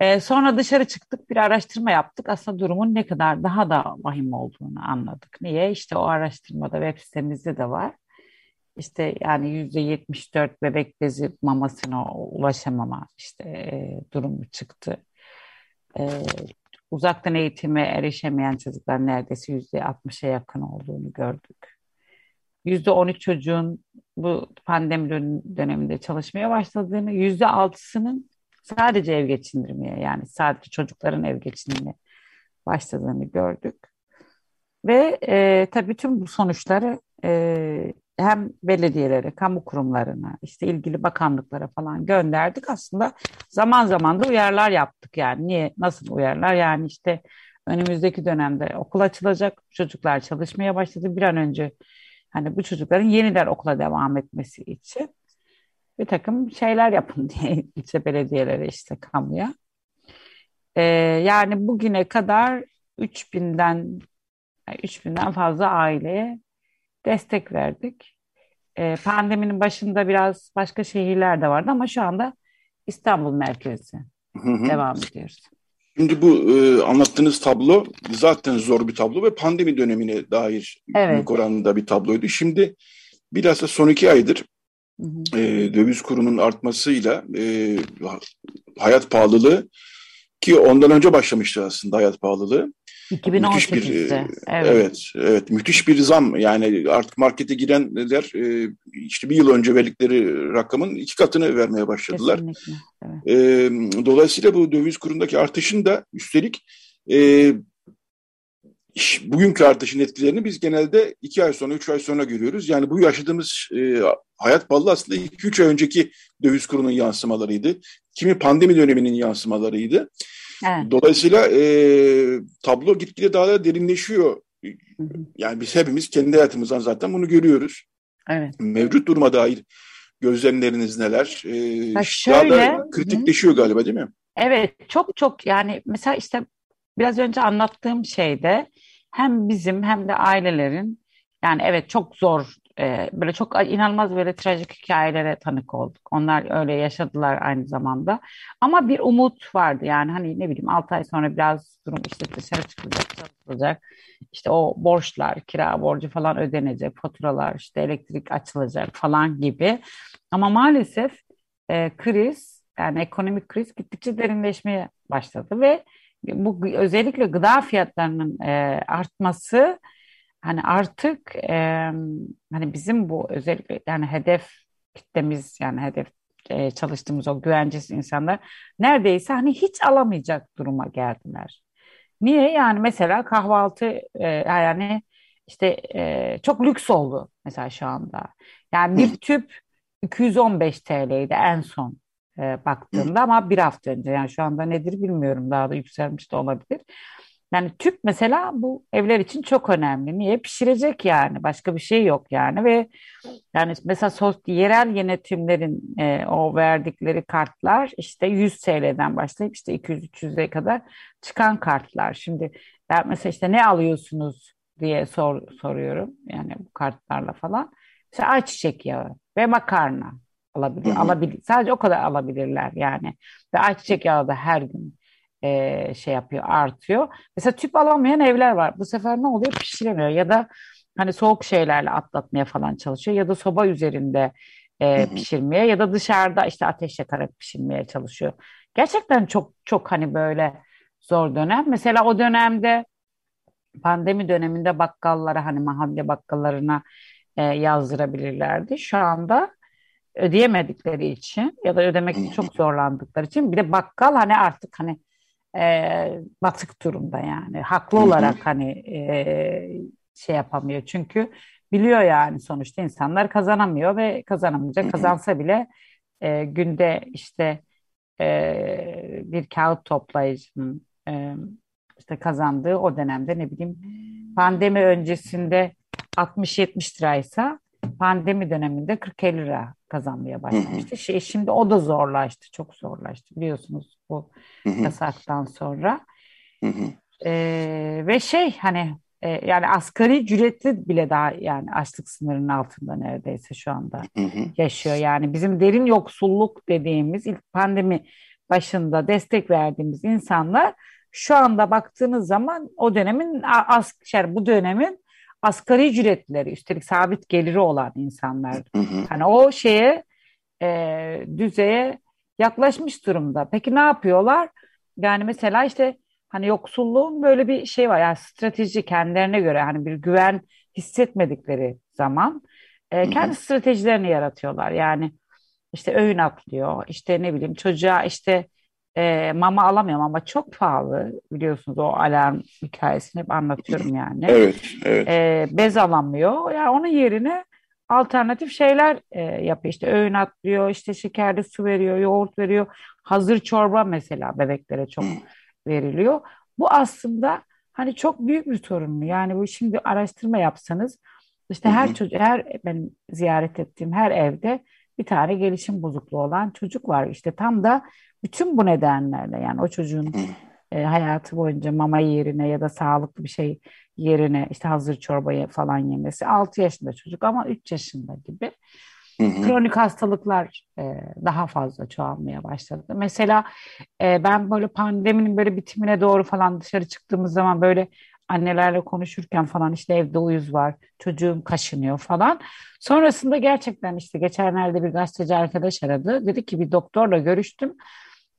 E, sonra dışarı çıktık bir araştırma yaptık. Aslında durumun ne kadar daha da vahim olduğunu anladık. Niye? İşte o araştırmada web sitemizde de var işte yani yüzde yetmiş dört bebek bezi mamasına ulaşamama işte e, durumu çıktı. E, uzaktan eğitime erişemeyen çocuklar neredeyse yüzde altmışa yakın olduğunu gördük. Yüzde on üç çocuğun bu pandemi döneminde çalışmaya başladığını, yüzde altısının sadece ev geçindirmeye yani sadece çocukların ev geçindirmeye başladığını gördük. Ve e, tabii tüm bu sonuçları e, hem belediyelere, kamu kurumlarına, işte ilgili bakanlıklara falan gönderdik. Aslında zaman zaman da uyarılar yaptık yani. Niye, nasıl uyarılar? Yani işte önümüzdeki dönemde okul açılacak, çocuklar çalışmaya başladı. Bir an önce hani bu çocukların yeniden okula devam etmesi için bir takım şeyler yapın diye ilçe belediyeleri işte kamuya. Ee, yani bugüne kadar 3000'den 3000'den fazla aileye destek verdik. E, pandeminin başında biraz başka şehirler de vardı ama şu anda İstanbul merkezi hı hı. devam ediyoruz. Şimdi bu e, anlattığınız tablo zaten zor bir tablo ve pandemi dönemine dair evet. büyük oranda bir tabloydu. Şimdi biraz da son iki aydır hı. E, döviz kurunun artmasıyla e, hayat pahalılığı ki ondan önce başlamıştı aslında hayat pahalılığı. 2018'de. Müthiş bir, evet. evet, evet, müthiş bir zam. Yani artık markete girenler e, işte bir yıl önce verdikleri rakamın iki katını vermeye başladılar. Evet. E, dolayısıyla bu döviz kurundaki artışın da üstelik e, bugünkü artışın etkilerini biz genelde iki ay sonra, üç ay sonra görüyoruz. Yani bu yaşadığımız e, hayat pahalı aslında iki, üç ay önceki döviz kurunun yansımalarıydı. Kimi pandemi döneminin yansımalarıydı. Evet. Dolayısıyla e, tablo gitgide daha da derinleşiyor. Yani biz hepimiz kendi hayatımızdan zaten bunu görüyoruz. Evet. Mevcut duruma dair gözlemleriniz neler? E, ha şöyle, daha da kritikleşiyor hı. galiba değil mi? Evet, çok çok yani mesela işte biraz önce anlattığım şeyde hem bizim hem de ailelerin yani evet çok zor e, böyle çok inanılmaz böyle trajik hikayelere tanık olduk. Onlar öyle yaşadılar aynı zamanda. Ama bir umut vardı yani hani ne bileyim 6 ay sonra biraz durum işte dışarı çıkılacak, çalışılacak. İşte o borçlar, kira borcu falan ödenecek, faturalar, işte elektrik açılacak falan gibi. Ama maalesef e, kriz yani ekonomik kriz gittikçe derinleşmeye başladı ve bu özellikle gıda fiyatlarının e, artması hani artık e, hani bizim bu özellikle yani hedef kitlemiz yani hedef e, çalıştığımız o güvencesiz insanlar neredeyse hani hiç alamayacak duruma geldiler. Niye? Yani mesela kahvaltı e, yani işte e, çok lüks oldu mesela şu anda. Yani bir tüp 215 TL'ydi en son e, baktığımda ama bir hafta önce yani şu anda nedir bilmiyorum daha da yükselmiş de olabilir. Yani tüp mesela bu evler için çok önemli. Niye? Pişirecek yani. Başka bir şey yok yani ve yani mesela sos, yerel yönetimlerin e, o verdikleri kartlar işte 100 TL'den başlayıp işte 200-300'e kadar çıkan kartlar. Şimdi ben mesela işte ne alıyorsunuz diye sor, soruyorum. Yani bu kartlarla falan. İşte ayçiçek yağı ve makarna alabilir. alabilir. Sadece o kadar alabilirler yani. Ve ayçiçek yağı da her gün e, şey yapıyor, artıyor. Mesela tüp alamayan evler var. Bu sefer ne oluyor? Pişiremiyor ya da hani soğuk şeylerle atlatmaya falan çalışıyor ya da soba üzerinde e, pişirmeye ya da dışarıda işte ateş yakarak pişirmeye çalışıyor. Gerçekten çok çok hani böyle zor dönem. Mesela o dönemde pandemi döneminde bakkallara hani mahalle bakkallarına e, yazdırabilirlerdi. Şu anda ödeyemedikleri için ya da ödemekte çok zorlandıkları için bir de bakkal hani artık hani e, batık durumda yani. Haklı olarak hani e, şey yapamıyor. Çünkü biliyor yani sonuçta insanlar kazanamıyor ve kazanamayacak. Kazansa bile e, günde işte e, bir kağıt toplayıcının e, işte kazandığı o dönemde ne bileyim pandemi öncesinde 60-70 liraysa pandemi döneminde 40-50 lira kazanmaya başlamıştı. Şey, şimdi o da zorlaştı, çok zorlaştı biliyorsunuz bu yasaktan sonra. Ee, ve şey hani e, yani asgari ücretli bile daha yani açlık sınırının altında neredeyse şu anda yaşıyor. Yani bizim derin yoksulluk dediğimiz ilk pandemi başında destek verdiğimiz insanlar şu anda baktığınız zaman o dönemin az şey, bu dönemin asgari ücretleri üstelik sabit geliri olan insanlar. Hani o şeye e, düzeye yaklaşmış durumda. Peki ne yapıyorlar? Yani mesela işte hani yoksulluğun böyle bir şey var. Yani strateji kendilerine göre hani bir güven hissetmedikleri zaman e, kendi stratejilerini yaratıyorlar. Yani işte öğün atlıyor. işte ne bileyim çocuğa işte e, mama alamıyorum ama çok pahalı biliyorsunuz o alarm hikayesini hep anlatıyorum yani. Evet, evet. E, bez alamıyor. Yani onun yerine alternatif şeyler e, yapıyor. İşte öğün atlıyor, işte şekerli su veriyor, yoğurt veriyor. Hazır çorba mesela bebeklere çok veriliyor. Bu aslında hani çok büyük bir sorun. Yani bu şimdi araştırma yapsanız işte her çocuk, her ben ziyaret ettiğim her evde bir tane gelişim bozukluğu olan çocuk var. İşte tam da bütün bu nedenlerle yani o çocuğun e, hayatı boyunca mama yerine ya da sağlıklı bir şey yerine işte hazır çorbayı falan yemesi 6 yaşında çocuk ama 3 yaşında gibi. Kronik hastalıklar e, daha fazla çoğalmaya başladı. Mesela e, ben böyle pandeminin böyle bitimine doğru falan dışarı çıktığımız zaman böyle annelerle konuşurken falan işte evde uyuz var, çocuğum kaşınıyor falan. Sonrasında gerçekten işte geçenlerde bir gazeteci arkadaş aradı. Dedi ki bir doktorla görüştüm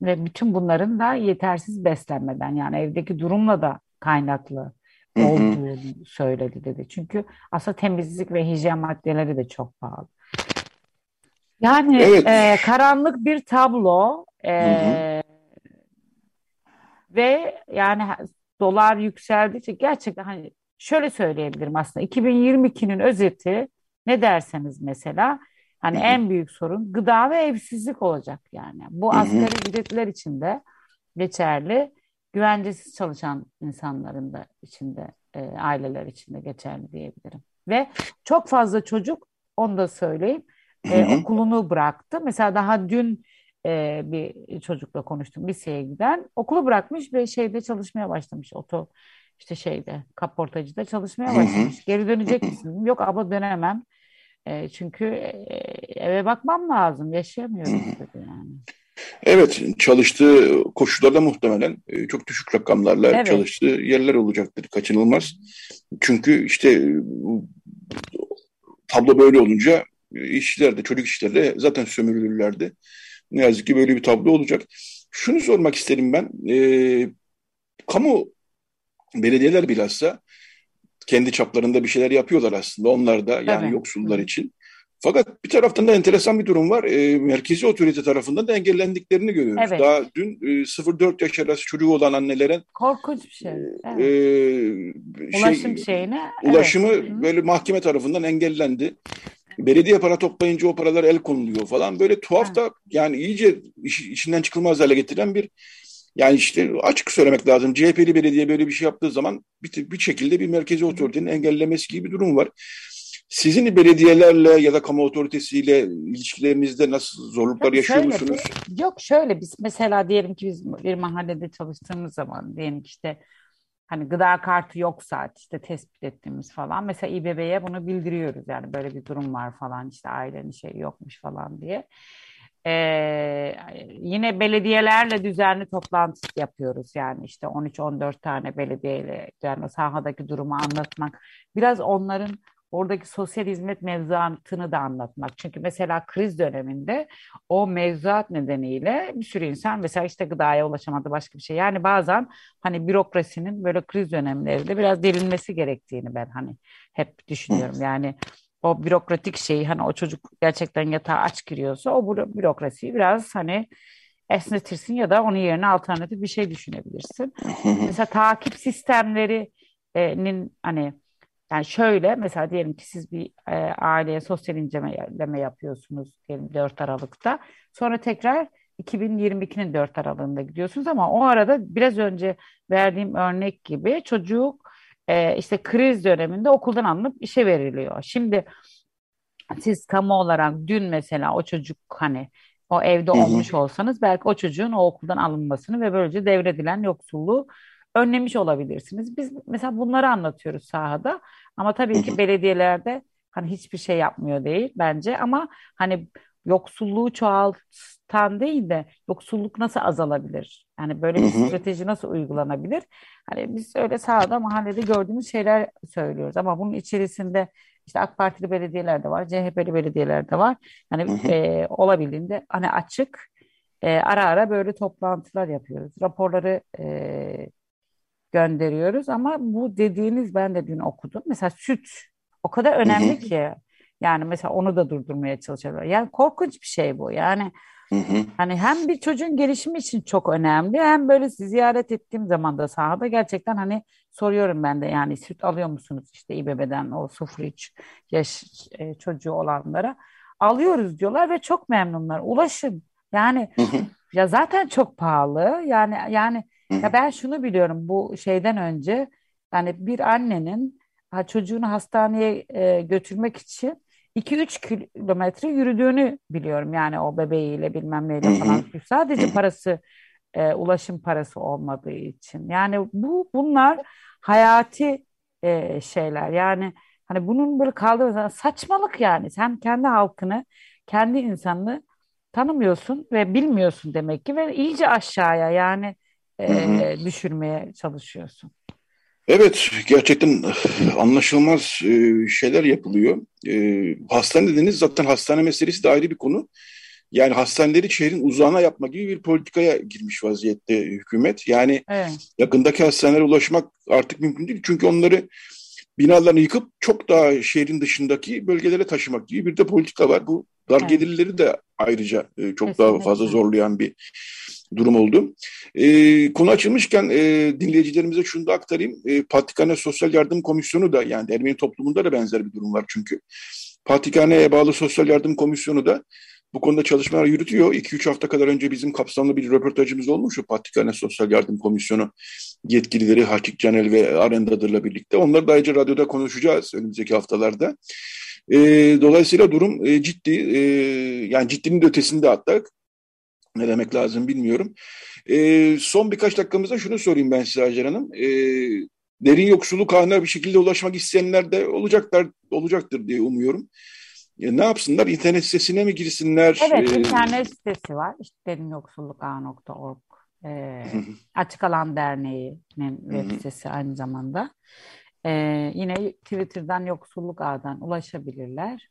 ve bütün bunların da yetersiz beslenmeden yani evdeki durumla da kaynaklı olduğunu söyledi dedi. Çünkü aslında temizlik ve hijyen maddeleri de çok pahalı. Yani evet. e, karanlık bir tablo e, ve yani dolar yükseldikçe gerçekten hani şöyle söyleyebilirim aslında 2022'nin özeti ne derseniz mesela hani hı hı. en büyük sorun gıda ve evsizlik olacak yani. Bu asgari ücretler için de geçerli, güvencesiz çalışan insanların da içinde, e, aileler içinde geçerli diyebilirim. Ve çok fazla çocuk onu da söyleyeyim e, okulunu bıraktı. Mesela daha dün e, bir çocukla konuştum liseye giden. Okulu bırakmış ve şeyde çalışmaya başlamış. Oto işte şeyde kaportacıda çalışmaya başlamış. Geri dönecek misin? Yok abla dönemem. E, çünkü e, eve bakmam lazım. Yaşayamıyorum dedi yani. Evet, çalıştığı koşullarda muhtemelen e, çok düşük rakamlarla evet. çalıştığı yerler olacaktır, kaçınılmaz. Çünkü işte tablo böyle olunca işçiler çocuk işçiler de zaten sömürülürlerdi. Ne yazık ki böyle bir tablo olacak. Şunu sormak isterim ben. E, kamu belediyeler bilhassa kendi çaplarında bir şeyler yapıyorlar aslında. Onlar da yani evet. yoksullar için. Fakat bir taraftan da enteresan bir durum var. E, merkezi otorite tarafından da engellendiklerini görüyoruz. Evet. Daha dün e, 0-4 yaş arası çocuğu olan annelerin korkunç bir şey. Evet. E, Ulaşım şey, şeyine ulaşımı evet. böyle mahkeme tarafından engellendi. Belediye para toplayınca o paralar el konuluyor falan. Böyle tuhaf da yani iyice iş, içinden çıkılmaz hale getiren bir yani işte açık söylemek lazım. CHP'li belediye böyle bir şey yaptığı zaman bir, bir şekilde bir merkezi otoritenin engellemesi gibi bir durum var. Sizin belediyelerle ya da kamu otoritesiyle ilişkilerinizde nasıl zorluklar yok, yaşıyor musunuz? Bir, yok şöyle biz mesela diyelim ki biz bir mahallede çalıştığımız zaman diyelim ki işte hani gıda kartı yoksa işte tespit ettiğimiz falan. Mesela İBB'ye bunu bildiriyoruz. Yani böyle bir durum var falan işte ailenin şey yokmuş falan diye. Ee, yine belediyelerle düzenli toplantı yapıyoruz. Yani işte 13-14 tane belediyeyle yani sahadaki durumu anlatmak. Biraz onların oradaki sosyal hizmet mevzuatını da anlatmak. Çünkü mesela kriz döneminde o mevzuat nedeniyle bir sürü insan mesela işte gıdaya ulaşamadı başka bir şey. Yani bazen hani bürokrasinin böyle kriz dönemlerinde biraz delinmesi gerektiğini ben hani hep düşünüyorum. Yani o bürokratik şeyi hani o çocuk gerçekten yatağa aç giriyorsa o bürokrasiyi biraz hani esnetirsin ya da onun yerine alternatif bir şey düşünebilirsin. Mesela takip sistemlerinin hani yani şöyle mesela diyelim ki siz bir e, aileye sosyal inceleme yapıyorsunuz diyelim 4 Aralık'ta. Sonra tekrar 2022'nin 4 Aralık'ında gidiyorsunuz ama o arada biraz önce verdiğim örnek gibi çocuk e, işte kriz döneminde okuldan alınıp işe veriliyor. Şimdi siz kamu olarak dün mesela o çocuk hani o evde olmuş olsanız belki o çocuğun o okuldan alınmasını ve böylece devredilen yoksulluğu önlemiş olabilirsiniz. Biz mesela bunları anlatıyoruz sahada ama tabii ki belediyelerde hani hiçbir şey yapmıyor değil bence ama hani yoksulluğu çoğaltan değil de yoksulluk nasıl azalabilir? Yani böyle bir strateji nasıl uygulanabilir? Hani biz öyle sahada mahallede gördüğümüz şeyler söylüyoruz ama bunun içerisinde işte AK Partili belediyeler de var, CHP'li belediyeler de var. Yani e, olabildiğinde hani açık e, ara ara böyle toplantılar yapıyoruz. Raporları e, gönderiyoruz ama bu dediğiniz ben de dün okudum. Mesela süt o kadar önemli ki yani mesela onu da durdurmaya çalışıyorlar. Yani korkunç bir şey bu. Yani hani hem bir çocuğun gelişimi için çok önemli hem böyle ziyaret ettiğim zaman da sahada gerçekten hani soruyorum ben de yani süt alıyor musunuz işte İBB'den o 0-3 yaş e, çocuğu olanlara alıyoruz diyorlar ve çok memnunlar. Ulaşım yani ya zaten çok pahalı yani yani ya ben şunu biliyorum bu şeyden önce yani bir annenin çocuğunu hastaneye e, götürmek için 2-3 kilometre yürüdüğünü biliyorum. Yani o bebeğiyle bilmem neyle falan. Sadece parası e, ulaşım parası olmadığı için. Yani bu bunlar hayati e, şeyler. Yani hani bunun böyle kaldığı saçmalık yani. Sen kendi halkını, kendi insanını tanımıyorsun ve bilmiyorsun demek ki ve iyice aşağıya yani e, düşürmeye çalışıyorsun. Evet, gerçekten anlaşılmaz şeyler yapılıyor. Hastane dediniz zaten hastane meselesi de ayrı bir konu. Yani hastaneleri şehrin uzağına yapma gibi bir politikaya girmiş vaziyette hükümet. Yani evet. yakındaki hastanelere ulaşmak artık mümkün değil. Çünkü onları binalarını yıkıp çok daha şehrin dışındaki bölgelere taşımak gibi bir de politika var. Bu dar evet. gelirleri de ayrıca çok Kesinlikle. daha fazla zorlayan bir durum oldu. E, konu açılmışken e, dinleyicilerimize şunu da aktarayım. E, Patrikhane Sosyal Yardım Komisyonu da yani Ermeni toplumunda da benzer bir durum var çünkü. Patrikhane'ye bağlı Sosyal Yardım Komisyonu da bu konuda çalışmalar yürütüyor. 2-3 hafta kadar önce bizim kapsamlı bir röportajımız olmuş. O Patrikhane Sosyal Yardım Komisyonu yetkilileri Hakik Canel ve Arendadır'la birlikte. Onları da ayrıca radyoda konuşacağız önümüzdeki haftalarda. E, dolayısıyla durum e, ciddi, e, yani ciddinin de ötesinde hatta. Ne demek lazım bilmiyorum. E, son birkaç dakikamızda şunu sorayım ben size Hacer Hanım. E, derin yoksulluk haline bir şekilde ulaşmak isteyenler de olacaklar, olacaktır diye umuyorum. E, ne yapsınlar? İnternet sitesine mi girsinler? Evet, ee, internet sitesi var. İşte derinyoksulluk.org. Ee, Açık Alan Derneği'nin web sitesi aynı zamanda. Ee, yine Twitter'dan Yoksulluk Ağ'dan ulaşabilirler.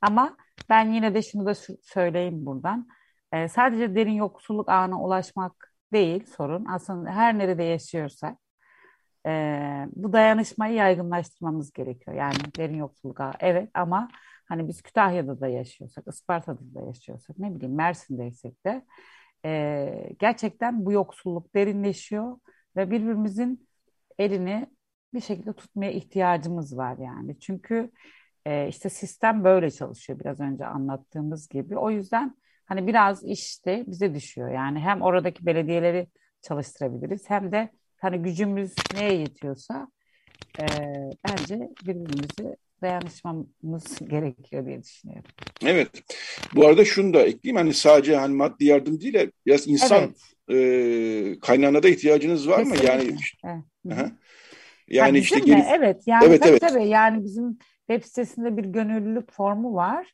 Ama ben yine de şunu da söyleyeyim buradan. Ee, sadece derin yoksulluk ağına ulaşmak değil sorun. Aslında her nerede yaşıyorsak e, bu dayanışmayı yaygınlaştırmamız gerekiyor. Yani derin yoksulluk ağı evet ama hani biz Kütahya'da da yaşıyorsak, Isparta'da da yaşıyorsak, ne bileyim Mersin'deysek de e, gerçekten bu yoksulluk derinleşiyor ve birbirimizin elini bir şekilde tutmaya ihtiyacımız var yani. Çünkü e, işte sistem böyle çalışıyor biraz önce anlattığımız gibi. O yüzden hani biraz işte bize düşüyor. Yani hem oradaki belediyeleri çalıştırabiliriz hem de hani gücümüz neye yetiyorsa e, bence birbirimizi dayanışmamız gerekiyor diye düşünüyorum. Evet. Bu arada şunu da ekleyeyim. Hani sadece hani maddi yardım değil de biraz insan evet. e, kaynağına da ihtiyacınız var Kesinlikle. mı? Yani evet. Yani ha, işte gelip... Evet. Yani evet, tabii, evet. tabii yani bizim web sitesinde bir gönüllülük formu var.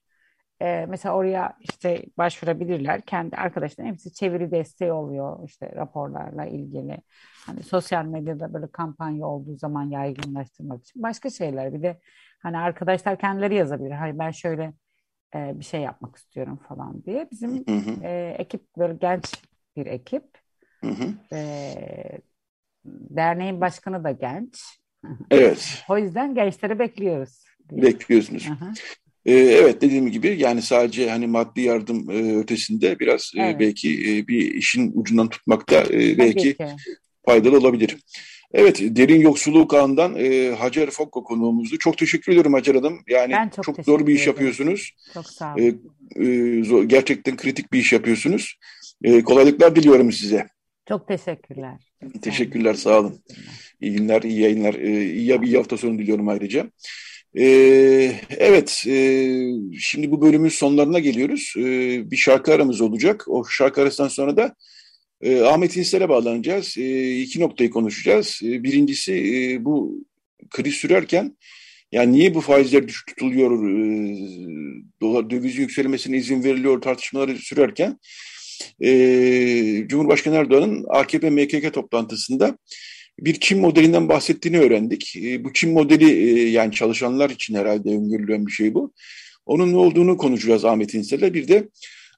Ee, mesela oraya işte başvurabilirler. Kendi arkadaşların hepsi çeviri desteği oluyor işte raporlarla ilgili. Hani sosyal medyada böyle kampanya olduğu zaman yaygınlaştırmak için başka şeyler. Bir de hani arkadaşlar kendileri yazabilir. Hayır ben şöyle e, bir şey yapmak istiyorum falan diye. Bizim hı hı. E, ekip böyle genç bir ekip. Hı hı. E, derneğin başkanı da genç. Evet. o yüzden gençleri bekliyoruz. Bekliyorsunuz. Hı hı. Ee, evet dediğim gibi yani sadece hani maddi yardım e, ötesinde biraz e, evet. e, belki e, bir işin ucundan tutmakta e, belki faydalı olabilir. Evet, derin yoksulluk ağından e, Hacer Fokko konuğumuzdu. Çok teşekkür ediyorum Hacer Hanım. Yani ben çok, çok doğru bir iş yapıyorsunuz. Çok sağ olun. E, e, zor, gerçekten kritik bir iş yapıyorsunuz. E, kolaylıklar diliyorum size. Çok teşekkürler. Teşekkürler, sağ olun. İyi günler, iyi yayınlar. E, iyi, iyi hafta sonu diliyorum ayrıca. Ee, evet, e, şimdi bu bölümün sonlarına geliyoruz. Ee, bir şarkı aramız olacak. O şarkı arasından sonra da e, Ahmet İnsel'e bağlanacağız. E, iki noktayı konuşacağız. E, birincisi e, bu kriz sürerken yani niye bu faizler düşük tutuluyor, e, dolar dövizin yükselmesine izin veriliyor tartışmaları sürerken e, Cumhurbaşkanı Erdoğan'ın AKP MKK toplantısında bir Çin modelinden bahsettiğini öğrendik. E, bu Çin modeli e, yani çalışanlar için herhalde öngörülen bir şey bu. Onun ne olduğunu konuşacağız Ahmet İnsel'le. Bir de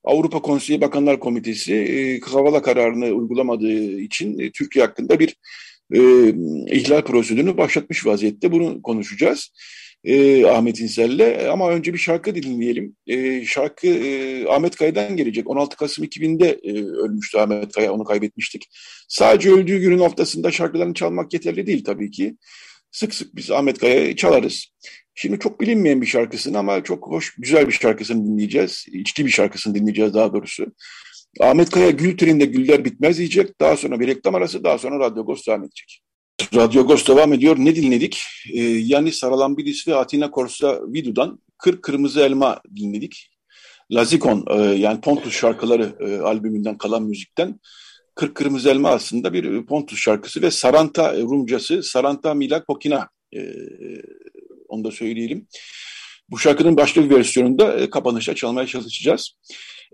Avrupa Konseyi Bakanlar Komitesi e, Kavala kararını uygulamadığı için Türkiye hakkında bir ihlal prosedürünü başlatmış vaziyette. Bunu konuşacağız e, Ahmet İnsel'le. Ama önce bir şarkı dinleyelim. E, şarkı e, Ahmet Kaya'dan gelecek. 16 Kasım 2000'de e, ölmüştü Ahmet Kaya, onu kaybetmiştik. Sadece öldüğü günün haftasında şarkılarını çalmak yeterli değil tabii ki. Sık sık biz Ahmet Kaya'yı çalarız. Şimdi çok bilinmeyen bir şarkısını ama çok hoş, güzel bir şarkısını dinleyeceğiz. İçli bir şarkısını dinleyeceğiz daha doğrusu. Ahmet Kaya Gül Treninde Güller Bitmez diyecek. Daha sonra bir reklam arası, daha sonra Radyo Ghost devam edecek. Radyo Ghost devam ediyor. Ne dinledik? Ee, yani Saralambidis ve Atina Corsa Vidu'dan Kır Kırmızı Elma dinledik. Lazikon e, yani Pontus şarkıları e, albümünden kalan müzikten Kır Kırmızı Elma aslında bir Pontus şarkısı ve Saranta Rumcası Saranta Milak Pokina e, onu da söyleyelim. Bu şarkının başka bir versiyonunda e, kapanışa çalmaya çalışacağız.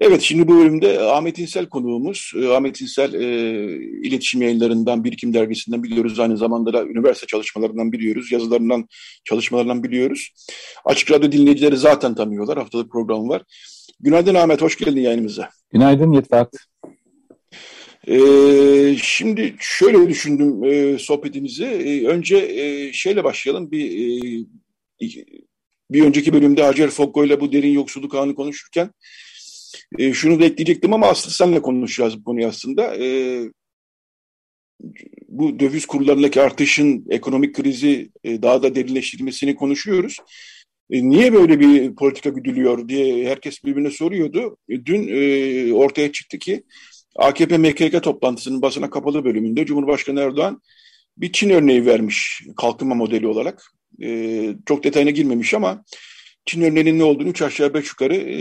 Evet, şimdi bu bölümde Ahmet İnsel konuğumuz. Ee, Ahmet İnsel e, iletişim yayınlarından, Birikim Dergisi'nden biliyoruz. Aynı zamanda da üniversite çalışmalarından biliyoruz. Yazılarından, çalışmalarından biliyoruz. Açık Radyo dinleyicileri zaten tanıyorlar. Haftalık programı var. Günaydın Ahmet, hoş geldin yayınımıza. Günaydın Yetvat. Ee, şimdi şöyle düşündüm e, sohbetimizi. E, önce e, şeyle başlayalım. Bir e, bir önceki bölümde Hacer Fokko ile bu derin yoksulluk anı konuşurken e, şunu da ekleyecektim ama aslında seninle konuşacağız bu konuyu aslında. E, bu döviz kurlarındaki artışın ekonomik krizi e, daha da derinleştirmesini konuşuyoruz. E, niye böyle bir politika güdülüyor diye herkes birbirine soruyordu. E, dün e, ortaya çıktı ki AKP MKK toplantısının basına kapalı bölümünde Cumhurbaşkanı Erdoğan bir Çin örneği vermiş kalkınma modeli olarak. E, çok detayına girmemiş ama Çin örneğinin ne olduğunu üç aşağı beş yukarı e,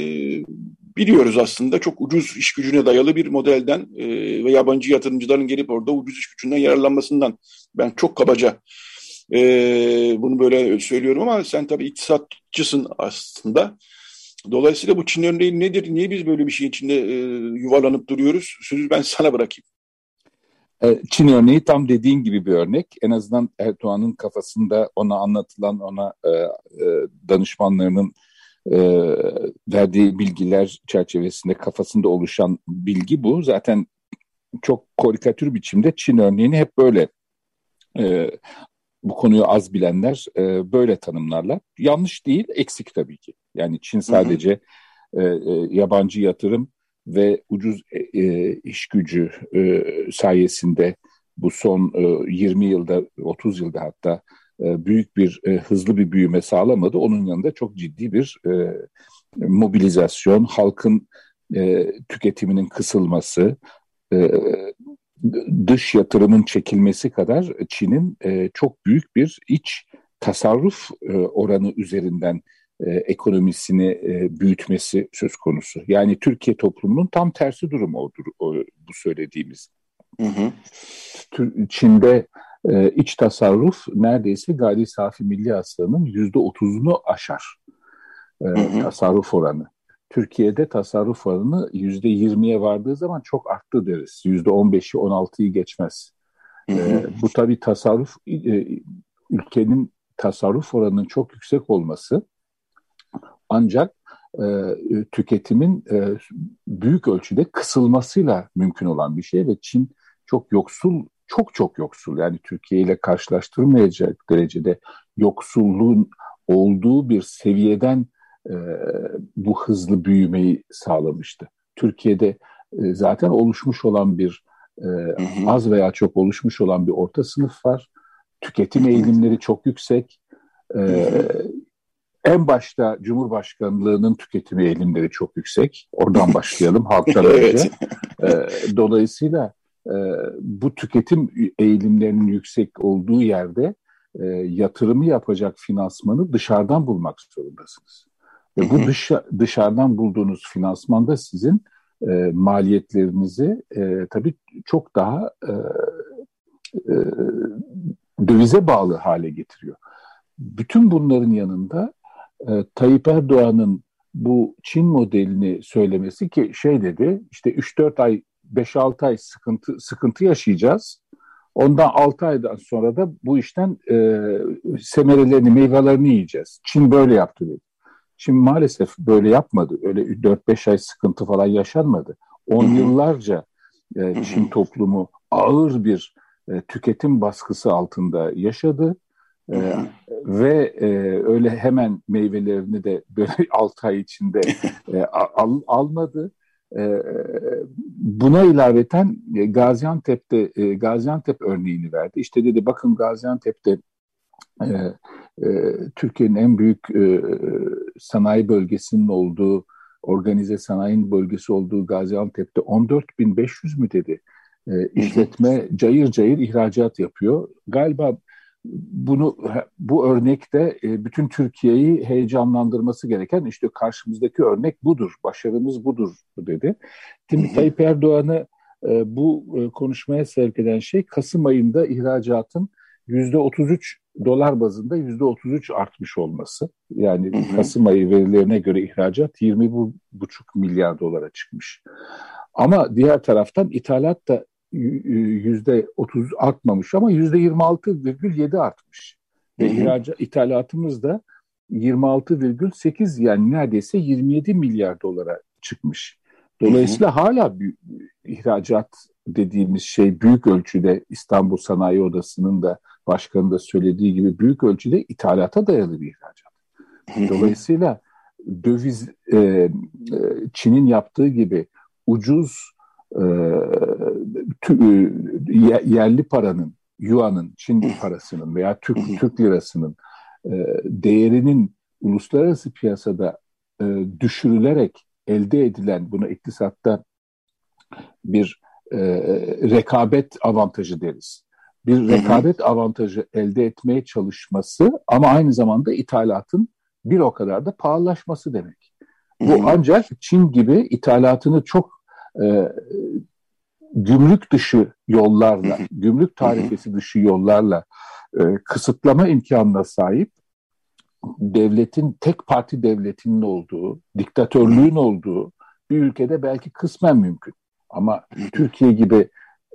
biliyoruz aslında. Çok ucuz iş gücüne dayalı bir modelden e, ve yabancı yatırımcıların gelip orada ucuz iş gücünden yararlanmasından ben çok kabaca e, bunu böyle söylüyorum ama sen tabii iktisatçısın aslında. Dolayısıyla bu Çin örneği nedir? Niye biz böyle bir şeyin içinde e, yuvarlanıp duruyoruz? Sözü ben sana bırakayım. E, Çin örneği tam dediğin gibi bir örnek. En azından Erdoğan'ın kafasında ona anlatılan, ona e, e, danışmanlarının e, verdiği bilgiler çerçevesinde kafasında oluşan bilgi bu. Zaten çok karikatür biçimde Çin örneğini hep böyle e, bu konuyu az bilenler e, böyle tanımlarlar. Yanlış değil, eksik tabii ki. Yani Çin sadece hı hı. E, e, yabancı yatırım ve ucuz e, e, iş gücü e, sayesinde bu son e, 20 yılda, 30 yılda hatta büyük bir e, hızlı bir büyüme sağlamadı. Onun yanında çok ciddi bir e, mobilizasyon, halkın e, tüketiminin kısılması, e, dış yatırımın çekilmesi kadar Çin'in e, çok büyük bir iç tasarruf e, oranı üzerinden e, ekonomisini e, büyütmesi söz konusu. Yani Türkiye toplumunun tam tersi durum odur o, bu söylediğimiz. Hı hı. Çin'de e, iç tasarruf neredeyse gayri safi milli hasılanın yüzde otuzunu aşar e, hı hı. tasarruf oranı. Türkiye'de tasarruf oranı yüzde yirmiye vardığı zaman çok arttı deriz. Yüzde on beşi on altıyı geçmez. Hı. E, bu tabii tasarruf e, ülkenin tasarruf oranının çok yüksek olması ancak e, tüketimin e, büyük ölçüde kısılmasıyla mümkün olan bir şey ve Çin çok yoksul, çok çok yoksul yani Türkiye ile karşılaştırmayacak derecede yoksulluğun olduğu bir seviyeden e, bu hızlı büyümeyi sağlamıştı. Türkiye'de e, zaten oluşmuş olan bir e, az veya çok oluşmuş olan bir orta sınıf var. Tüketim eğilimleri çok yüksek. E, en başta Cumhurbaşkanlığının tüketimi eğilimleri çok yüksek. Oradan başlayalım halktan önce. E, dolayısıyla e, bu tüketim eğilimlerinin yüksek olduğu yerde e, yatırımı yapacak finansmanı dışarıdan bulmak zorundasınız. Ve bu dış, dışarıdan bulduğunuz finansmanda sizin e, maliyetlerinizi e, tabii çok daha e, e, dövize bağlı hale getiriyor. Bütün bunların yanında e, Tayyip Erdoğan'ın bu Çin modelini söylemesi ki şey dedi işte 3-4 ay 5-6 ay sıkıntı sıkıntı yaşayacağız. Ondan 6 aydan sonra da bu işten e, semerelerini, meyvelerini yiyeceğiz. Çin böyle yaptı dedi. Çin maalesef böyle yapmadı. Öyle 4-5 ay sıkıntı falan yaşanmadı. 10 yıllarca e, Çin toplumu ağır bir e, tüketim baskısı altında yaşadı. E, ve e, öyle hemen meyvelerini de böyle 6 ay içinde e, al, almadı. E, buna ilaveten e, Gaziantep'te e, Gaziantep örneğini verdi. İşte dedi bakın Gaziantep'te e, Türkiye'nin en büyük sanayi bölgesinin olduğu, organize sanayi bölgesi olduğu Gaziantep'te 14.500 mü dedi. İşletme cayır cayır ihracat yapıyor. Galiba bunu bu örnekte e, bütün Türkiye'yi heyecanlandırması gereken işte karşımızdaki örnek budur, başarımız budur dedi. Şimdi Tayyip Erdoğan'ı e, bu e, konuşmaya sevk eden şey Kasım ayında ihracatın yüzde 33 dolar bazında yüzde 33 artmış olması. Yani hı hı. Kasım ayı verilerine göre ihracat 20,5 milyar dolara çıkmış. Ama diğer taraftan ithalat da yüzde 30 artmamış ama yüzde 26,7 artmış. Ve ihracat, ithalatımız da 26,8 yani neredeyse 27 milyar dolara çıkmış. Dolayısıyla hı hı. hala ihracat dediğimiz şey büyük ölçüde İstanbul Sanayi Odası'nın da başkanı da söylediği gibi büyük ölçüde ithalata dayalı bir ihracat. Dolayısıyla döviz e, e, Çin'in yaptığı gibi ucuz e, yerli paranın, yuanın, Çin parasının veya Türk, Türk lirasının e, değerinin uluslararası piyasada e, düşürülerek elde edilen buna iktisatta bir e, rekabet avantajı deriz. Bir rekabet avantajı elde etmeye çalışması ama aynı zamanda ithalatın bir o kadar da pahalılaşması demek. Bu ancak Çin gibi ithalatını çok e, gümrük dışı yollarla, gümrük tarifesi dışı yollarla e, kısıtlama imkanına sahip devletin, tek parti devletinin olduğu, diktatörlüğün olduğu bir ülkede belki kısmen mümkün. Ama Türkiye gibi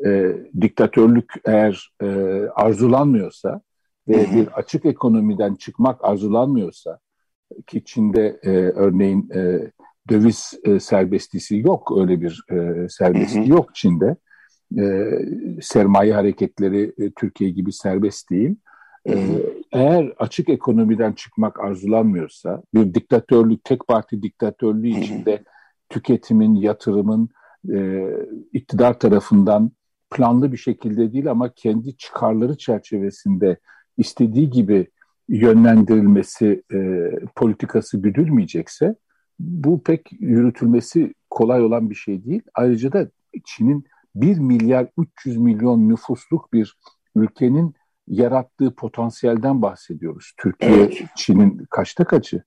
e, diktatörlük eğer e, arzulanmıyorsa ve bir açık ekonomiden çıkmak arzulanmıyorsa ki Çin'de e, örneğin e, döviz e, serbestisi yok öyle bir e, serbestliği yok Çin'de. E, sermaye hareketleri e, Türkiye gibi serbest değil. E, eğer açık ekonomiden çıkmak arzulanmıyorsa bir diktatörlük, tek parti diktatörlüğü içinde tüketimin, yatırımın e, iktidar tarafından planlı bir şekilde değil ama kendi çıkarları çerçevesinde istediği gibi yönlendirilmesi e, politikası güdülmeyecekse bu pek yürütülmesi kolay olan bir şey değil. Ayrıca da Çin'in 1 milyar 300 milyon nüfusluk bir ülkenin yarattığı potansiyelden bahsediyoruz. Türkiye, evet. Çin'in kaçta kaçı?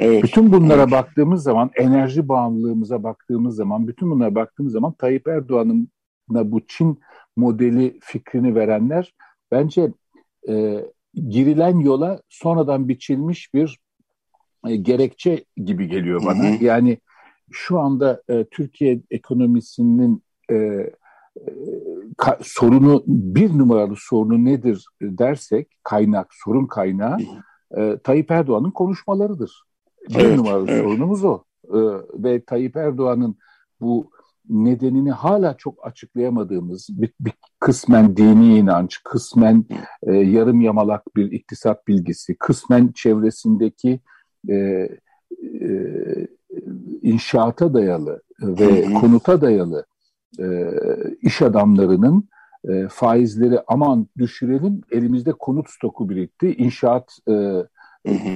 Evet. Bütün bunlara evet. baktığımız zaman, enerji bağımlılığımıza baktığımız zaman, bütün bunlara baktığımız zaman Tayyip Erdoğan'ın bu Çin modeli fikrini verenler bence e, girilen yola sonradan biçilmiş bir gerekçe gibi geliyor bana. Hı hı. Yani şu anda e, Türkiye ekonomisinin e, e, ka, sorunu bir numaralı sorunu nedir dersek kaynak sorun kaynağı e, Tayyip Erdoğan'ın konuşmalarıdır. Bir evet, numaralı evet. sorunumuz o. E, ve Tayyip Erdoğan'ın bu nedenini hala çok açıklayamadığımız bir, bir kısmen dini inanç, kısmen e, yarım yamalak bir iktisat bilgisi, kısmen çevresindeki e, e, inşaata dayalı ve konuta dayalı e, iş adamlarının e, faizleri aman düşürelim elimizde konut stoku birikti. İnşaat e,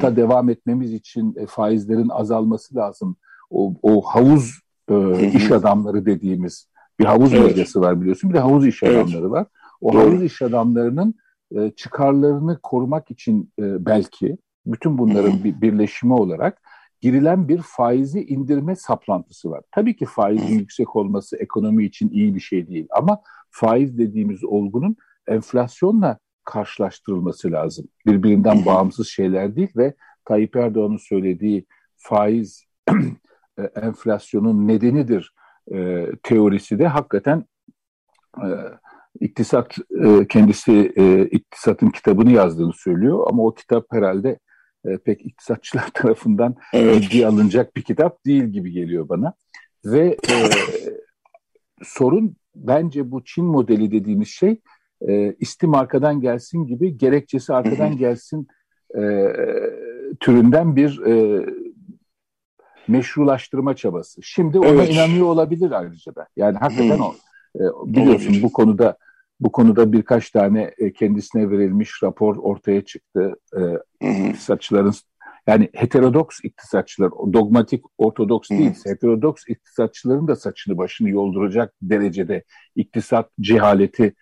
ta devam etmemiz için e, faizlerin azalması lazım. O, o havuz e, iş adamları dediğimiz bir havuz evet. bölgesi var biliyorsun. Bir de havuz iş evet. adamları var. O Doğru. havuz iş adamlarının e, çıkarlarını korumak için e, belki bütün bunların bir birleşimi olarak girilen bir faizi indirme saplantısı var. Tabii ki faizin yüksek olması ekonomi için iyi bir şey değil ama faiz dediğimiz olgunun enflasyonla karşılaştırılması lazım. Birbirinden bağımsız şeyler değil ve Tayyip Erdoğan'ın söylediği faiz e, enflasyonun nedenidir e, teorisi de hakikaten e, iktisat e, kendisi e, iktisatın kitabını yazdığını söylüyor ama o kitap herhalde e, pek iktisatçılar tarafından evet. alınacak bir kitap değil gibi geliyor bana. Ve e, sorun bence bu Çin modeli dediğimiz şey e, istim arkadan gelsin gibi gerekçesi arkadan gelsin e, türünden bir e, meşrulaştırma çabası. Şimdi ona evet. inanıyor olabilir ayrıca da. Yani hakikaten o. E, biliyorsun bu konuda bu konuda birkaç tane e, kendisine verilmiş rapor ortaya çıktı. E, iktisatçıların yani heterodoks iktisatçılar, dogmatik ortodoks değil, heterodoks iktisatçıların da saçını başını yolduracak derecede iktisat cehaleti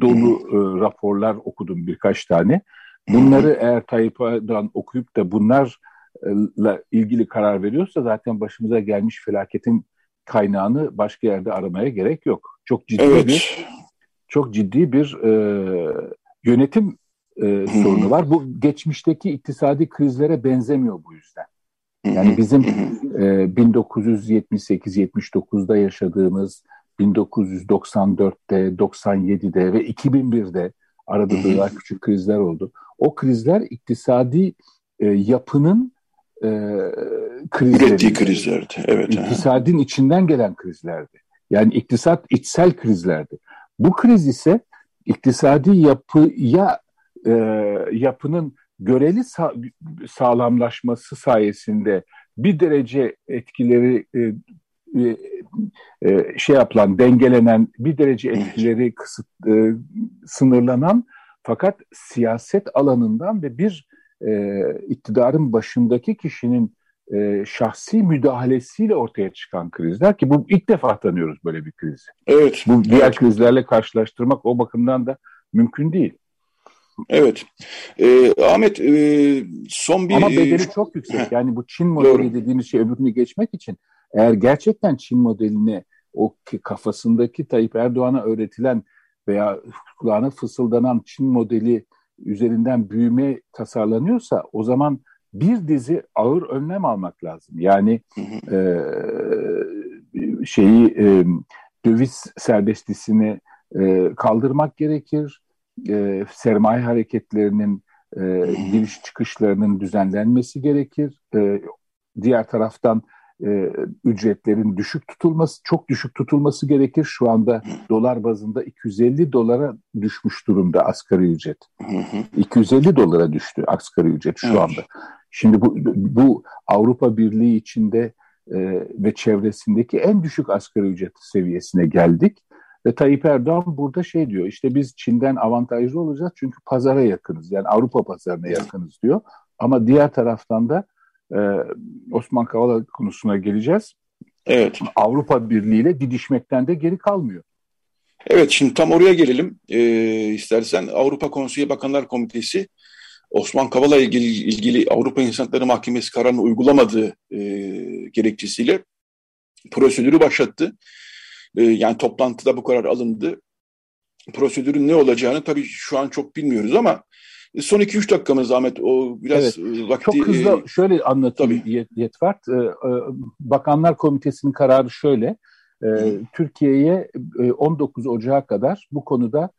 dolu e, raporlar okudum birkaç tane. Bunları eğer Tayyip Erdoğan okuyup da bunlarla ilgili karar veriyorsa zaten başımıza gelmiş felaketin kaynağını başka yerde aramaya gerek yok. Çok ciddi evet. bir çok ciddi bir e, yönetim e, sorunu var. Bu geçmişteki iktisadi krizlere benzemiyor bu yüzden. Yani bizim e, 1978-79'da yaşadığımız 1994'te, 97'de ve 2001'de arada böyle küçük krizler oldu. O krizler iktisadi e, yapının e, krizleri. Ürettiği krizlerdi. Evet. İktisadın içinden gelen krizlerdi. Yani iktisat içsel krizlerdi. Bu kriz ise iktisadi yapıya e, yapının göreli sa sağlamlaşması sayesinde bir derece etkileri e, e, e, şey yapılan, dengelenen, bir derece etkileri kısıt, e, sınırlanan fakat siyaset alanından ve bir e, iktidarın başındaki kişinin e, şahsi müdahalesiyle ortaya çıkan krizler ki bu ilk defa tanıyoruz böyle bir krizi. Evet. Bu diğer evet. krizlerle karşılaştırmak o bakımdan da mümkün değil. Evet. E, Ahmet e, son bir... Ama bedeli çok yüksek. Yani bu Çin modeli Doğru. dediğimiz şey öbürünü geçmek için eğer gerçekten Çin modelini o kafasındaki Tayyip Erdoğan'a öğretilen veya kulağına fısıldanan Çin modeli üzerinden büyüme tasarlanıyorsa o zaman bir dizi ağır önlem almak lazım. Yani e, şeyi e, döviz serbestisini e, kaldırmak gerekir. E, sermaye hareketlerinin e, giriş çıkışlarının düzenlenmesi gerekir. E, diğer taraftan e, ücretlerin düşük tutulması, çok düşük tutulması gerekir. Şu anda dolar bazında 250 dolara düşmüş durumda asgari ücret. 250 dolara düştü asgari ücret şu anda. Şimdi bu, bu Avrupa Birliği içinde e, ve çevresindeki en düşük asgari ücret seviyesine geldik. Ve Tayyip Erdoğan burada şey diyor işte biz Çin'den avantajlı olacağız çünkü pazara yakınız yani Avrupa pazarına yakınız diyor. Ama diğer taraftan da e, Osman Kavala konusuna geleceğiz. Evet. Avrupa Birliği ile didişmekten de geri kalmıyor. Evet şimdi tam oraya gelelim e, istersen. Avrupa Konseyi Bakanlar Komitesi Osman Kavala ilgili, ilgili Avrupa İnsan Hakları Mahkemesi kararını uygulamadığı e, gerekçesiyle prosedürü başlattı. E, yani toplantıda bu karar alındı. Prosedürün ne olacağını tabii şu an çok bilmiyoruz ama son 2-3 dakikamız Ahmet o biraz evet. vakti... Çok hızlı e, şöyle anlatayım. E, e, Bakanlar Komitesi'nin kararı şöyle. E, Türkiye'ye 19 Ocağı kadar bu konuda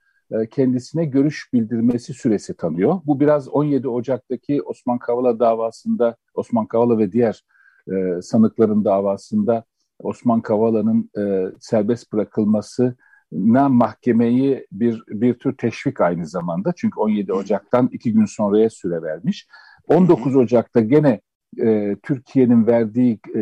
kendisine görüş bildirmesi süresi tanıyor. Bu biraz 17 Ocak'taki Osman Kavala davasında, Osman Kavala ve diğer e, sanıkların davasında Osman Kavala'nın e, serbest bırakılması na mahkemeyi bir bir tür teşvik aynı zamanda. Çünkü 17 Ocak'tan iki gün sonraya süre vermiş. 19 Ocak'ta gene e, Türkiye'nin verdiği e,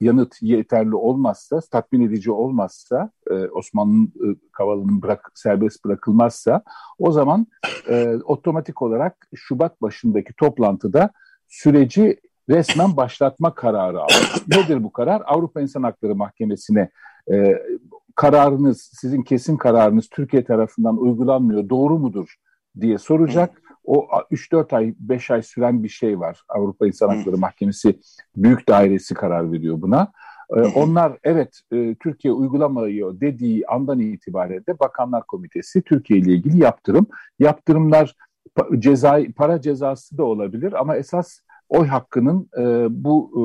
yanıt yeterli olmazsa, tatmin edici olmazsa, e, Osman e, Kavala'nın bırak, serbest bırakılmazsa o zaman e, otomatik olarak Şubat başındaki toplantıda süreci resmen başlatma kararı aldı. Nedir bu karar? Avrupa İnsan Hakları Mahkemesi'ne e, kararınız, sizin kesin kararınız Türkiye tarafından uygulanmıyor, doğru mudur diye soracak. O 3-4 ay, 5 ay süren bir şey var. Avrupa İnsan Hakları Mahkemesi Büyük Dairesi karar veriyor buna. Ee, onlar evet e, Türkiye uygulamıyor dediği andan itibaren de Bakanlar Komitesi Türkiye ile ilgili yaptırım. Yaptırımlar ceza, para cezası da olabilir ama esas oy hakkının e, bu e,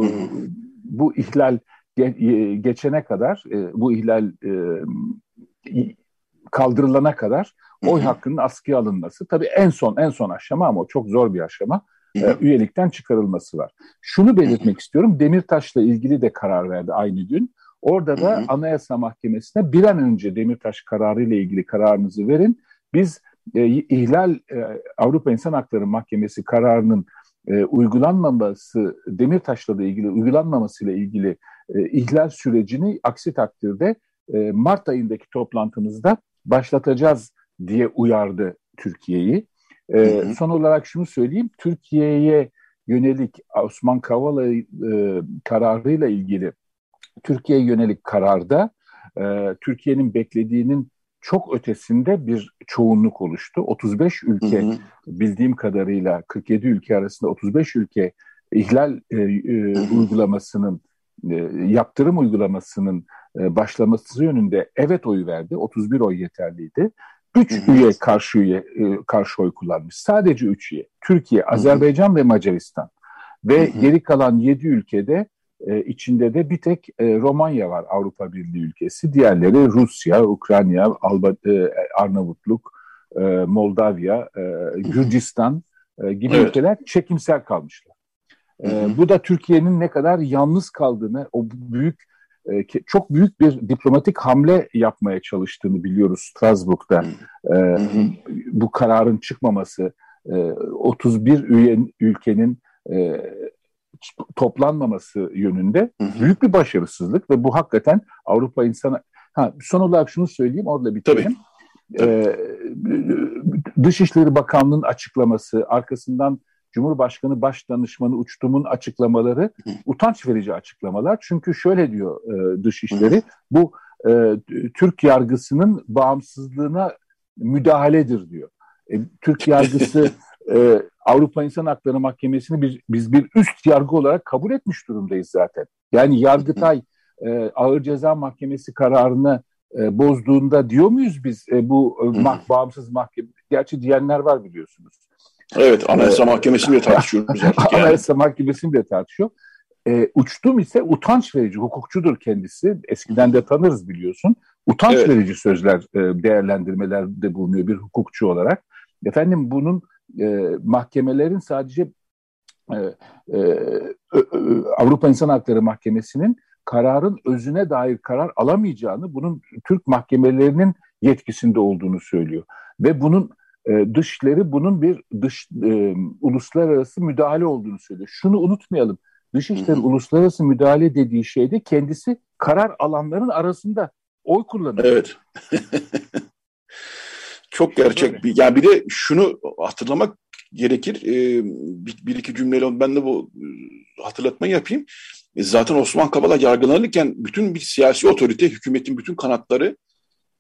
bu ihlal ge, geçene kadar bu ihlal kaldırılana kadar oy hakkının askıya alınması. Tabii en son en son aşama ama o çok zor bir aşama. E, üyelikten çıkarılması var. Şunu belirtmek istiyorum. Demirtaş'la ilgili de karar verdi aynı gün. Orada da Anayasa Mahkemesi'ne bir an önce Demirtaş kararı ile ilgili kararınızı verin. Biz e, ihlal e, Avrupa İnsan Hakları Mahkemesi kararının e, uygulanmaması Demirtaş'la da ilgili uygulanmamasıyla ilgili e, ihlal sürecini aksi takdirde e, Mart ayındaki toplantımızda başlatacağız diye uyardı Türkiye'yi. E, son olarak şunu söyleyeyim, Türkiye'ye yönelik Osman Kavala e, kararıyla ilgili Türkiye'ye yönelik kararda e, Türkiye'nin beklediğinin çok ötesinde bir çoğunluk oluştu. 35 ülke hı hı. bildiğim kadarıyla 47 ülke arasında 35 ülke ihlal e, e, uygulamasının e, yaptırım uygulamasının e, başlaması yönünde evet oyu verdi. 31 oy yeterliydi. Üç üye karşı üye e, karşı oy kullanmış. Sadece üç üye. Türkiye, Azerbaycan ve Macaristan. Ve geri kalan yedi ülkede e, içinde de bir tek e, Romanya var Avrupa Birliği ülkesi. Diğerleri Rusya, Ukrayna, Alba, e, Arnavutluk, e, Moldavya, e, Gürcistan e, gibi evet. ülkeler çekimsel kalmışlar. E, bu da Türkiye'nin ne kadar yalnız kaldığını, o büyük e, çok büyük bir diplomatik hamle yapmaya çalıştığını biliyoruz Strasbourg'da. E, bu kararın çıkmaması, e, 31 üye, ülkenin e, toplanmaması yönünde büyük bir başarısızlık ve bu hakikaten Avrupa insana... Ha, son olarak şunu söyleyeyim, orada bitirelim. Tabii. Ee, Dışişleri Bakanlığı'nın açıklaması, arkasından Cumhurbaşkanı Başdanışmanı Uçtum'un açıklamaları utanç verici açıklamalar. Çünkü şöyle diyor e, Dışişleri, bu e, Türk yargısının bağımsızlığına müdahaledir diyor. E, Türk yargısı e, Avrupa İnsan Hakları Mahkemesi'ni biz, biz bir üst yargı olarak kabul etmiş durumdayız zaten. Yani Yargıtay e, Ağır Ceza Mahkemesi kararını e, bozduğunda diyor muyuz biz e, bu e, mah, bağımsız mahkeme? Gerçi diyenler var biliyorsunuz. Evet, Anayasa Mahkemesi'ni de tartışıyoruz artık yani. Anayasa Mahkemesi'ni de tartışıyor. E, uçtum ise utanç verici, hukukçudur kendisi. Eskiden de tanırız biliyorsun. Utanç evet. verici sözler, e, değerlendirmelerde bulunuyor bir hukukçu olarak. Efendim bunun e, mahkemelerin sadece e, e, Avrupa İnsan Hakları Mahkemesi'nin kararın özüne dair karar alamayacağını, bunun Türk mahkemelerinin yetkisinde olduğunu söylüyor. Ve bunun e, dışları bunun bir dış e, uluslararası müdahale olduğunu söylüyor. Şunu unutmayalım. Dışişleri uluslararası müdahale dediği şeyde kendisi karar alanların arasında oy kullanıyor. Evet. Çok gerçek bir. Yani bir de şunu hatırlamak gerekir. E, bir, bir iki cümleyle ben de bu e, hatırlatmayı yapayım. E, zaten Osman Kavala yargılanırken bütün bir siyasi otorite, hükümetin bütün kanatları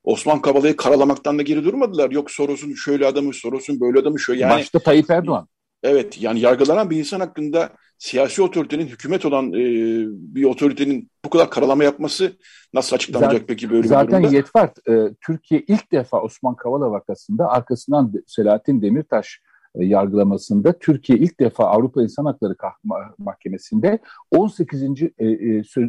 Osman Kavala'yı karalamaktan da geri durmadılar. Yok Soros'un şöyle adamı, Soros'un böyle adamı şöyle. Yani, Başta Tayyip Erdoğan. Evet yani yargılanan bir insan hakkında siyasi otoritenin hükümet olan e, bir otoritenin bu kadar karalama yapması nasıl açıklanacak zaten, peki böyle bir zaten durumda? Zaten Yetvart e, Türkiye ilk defa Osman Kavala vakasında arkasından Selahattin Demirtaş e, yargılamasında Türkiye ilk defa Avrupa İnsan Hakları Mahkemesi'nde 18. E, e,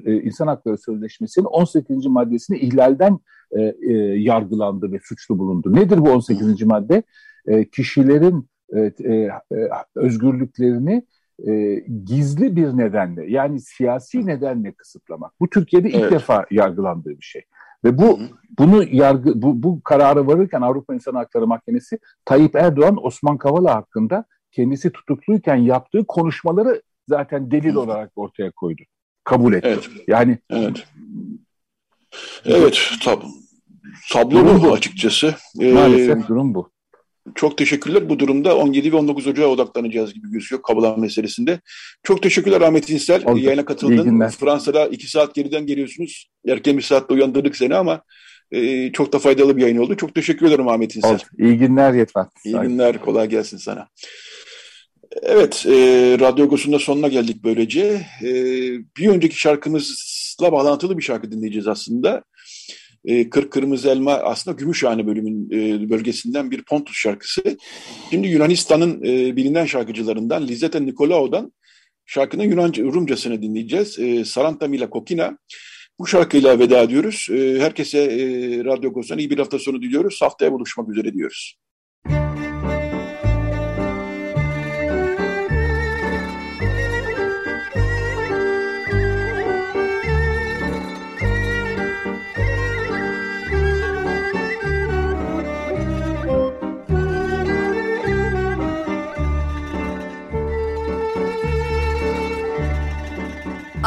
e, İnsan Hakları Sözleşmesi'nin 18. maddesini ihlalden e, e, yargılandı ve suçlu bulundu. Nedir bu 18. madde? E, kişilerin e, e, özgürlüklerini e, gizli bir nedenle yani siyasi nedenle kısıtlamak. Bu Türkiye'de ilk evet. defa yargılandığı bir şey. Ve bu hı hı. bunu yargı bu, bu kararı varırken Avrupa İnsan Hakları Mahkemesi Tayyip Erdoğan Osman Kavala hakkında kendisi tutukluyken yaptığı konuşmaları zaten delil olarak ortaya koydu. Kabul etti. Evet. Yani Evet. Evet, tab tablo bu açıkçası. Maalesef ee, durum bu. Çok teşekkürler. Bu durumda 17 ve 19 Ocağı odaklanacağız gibi gözüküyor Kabalan meselesinde. Çok teşekkürler Ahmet İnsel. Oldu. Yayına katıldın. Fransa'da 2 saat geriden geliyorsunuz. Erken bir saatte uyandırdık seni ama e, çok da faydalı bir yayın oldu. Çok teşekkür ederim Ahmet İnsel. Oldu. İyi günler Yetmen. İyi günler. Kolay gelsin sana. Evet, e, Radyo Gosu'nun sonuna geldik böylece. E, bir önceki şarkımızla bağlantılı bir şarkı dinleyeceğiz aslında e, Kırk Kırmızı Elma aslında Gümüşhane bölümün e, bölgesinden bir Pontus şarkısı. Şimdi Yunanistan'ın e, bilinen şarkıcılarından Lizeta Nikolaou'dan şarkının Yunanca, Rumcasını dinleyeceğiz. E, Saranta Mila Kokina. Bu şarkıyla veda ediyoruz. E, herkese e, Radyo Gosan iyi bir hafta sonu diliyoruz. Haftaya buluşmak üzere diyoruz.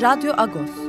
Radyo Agos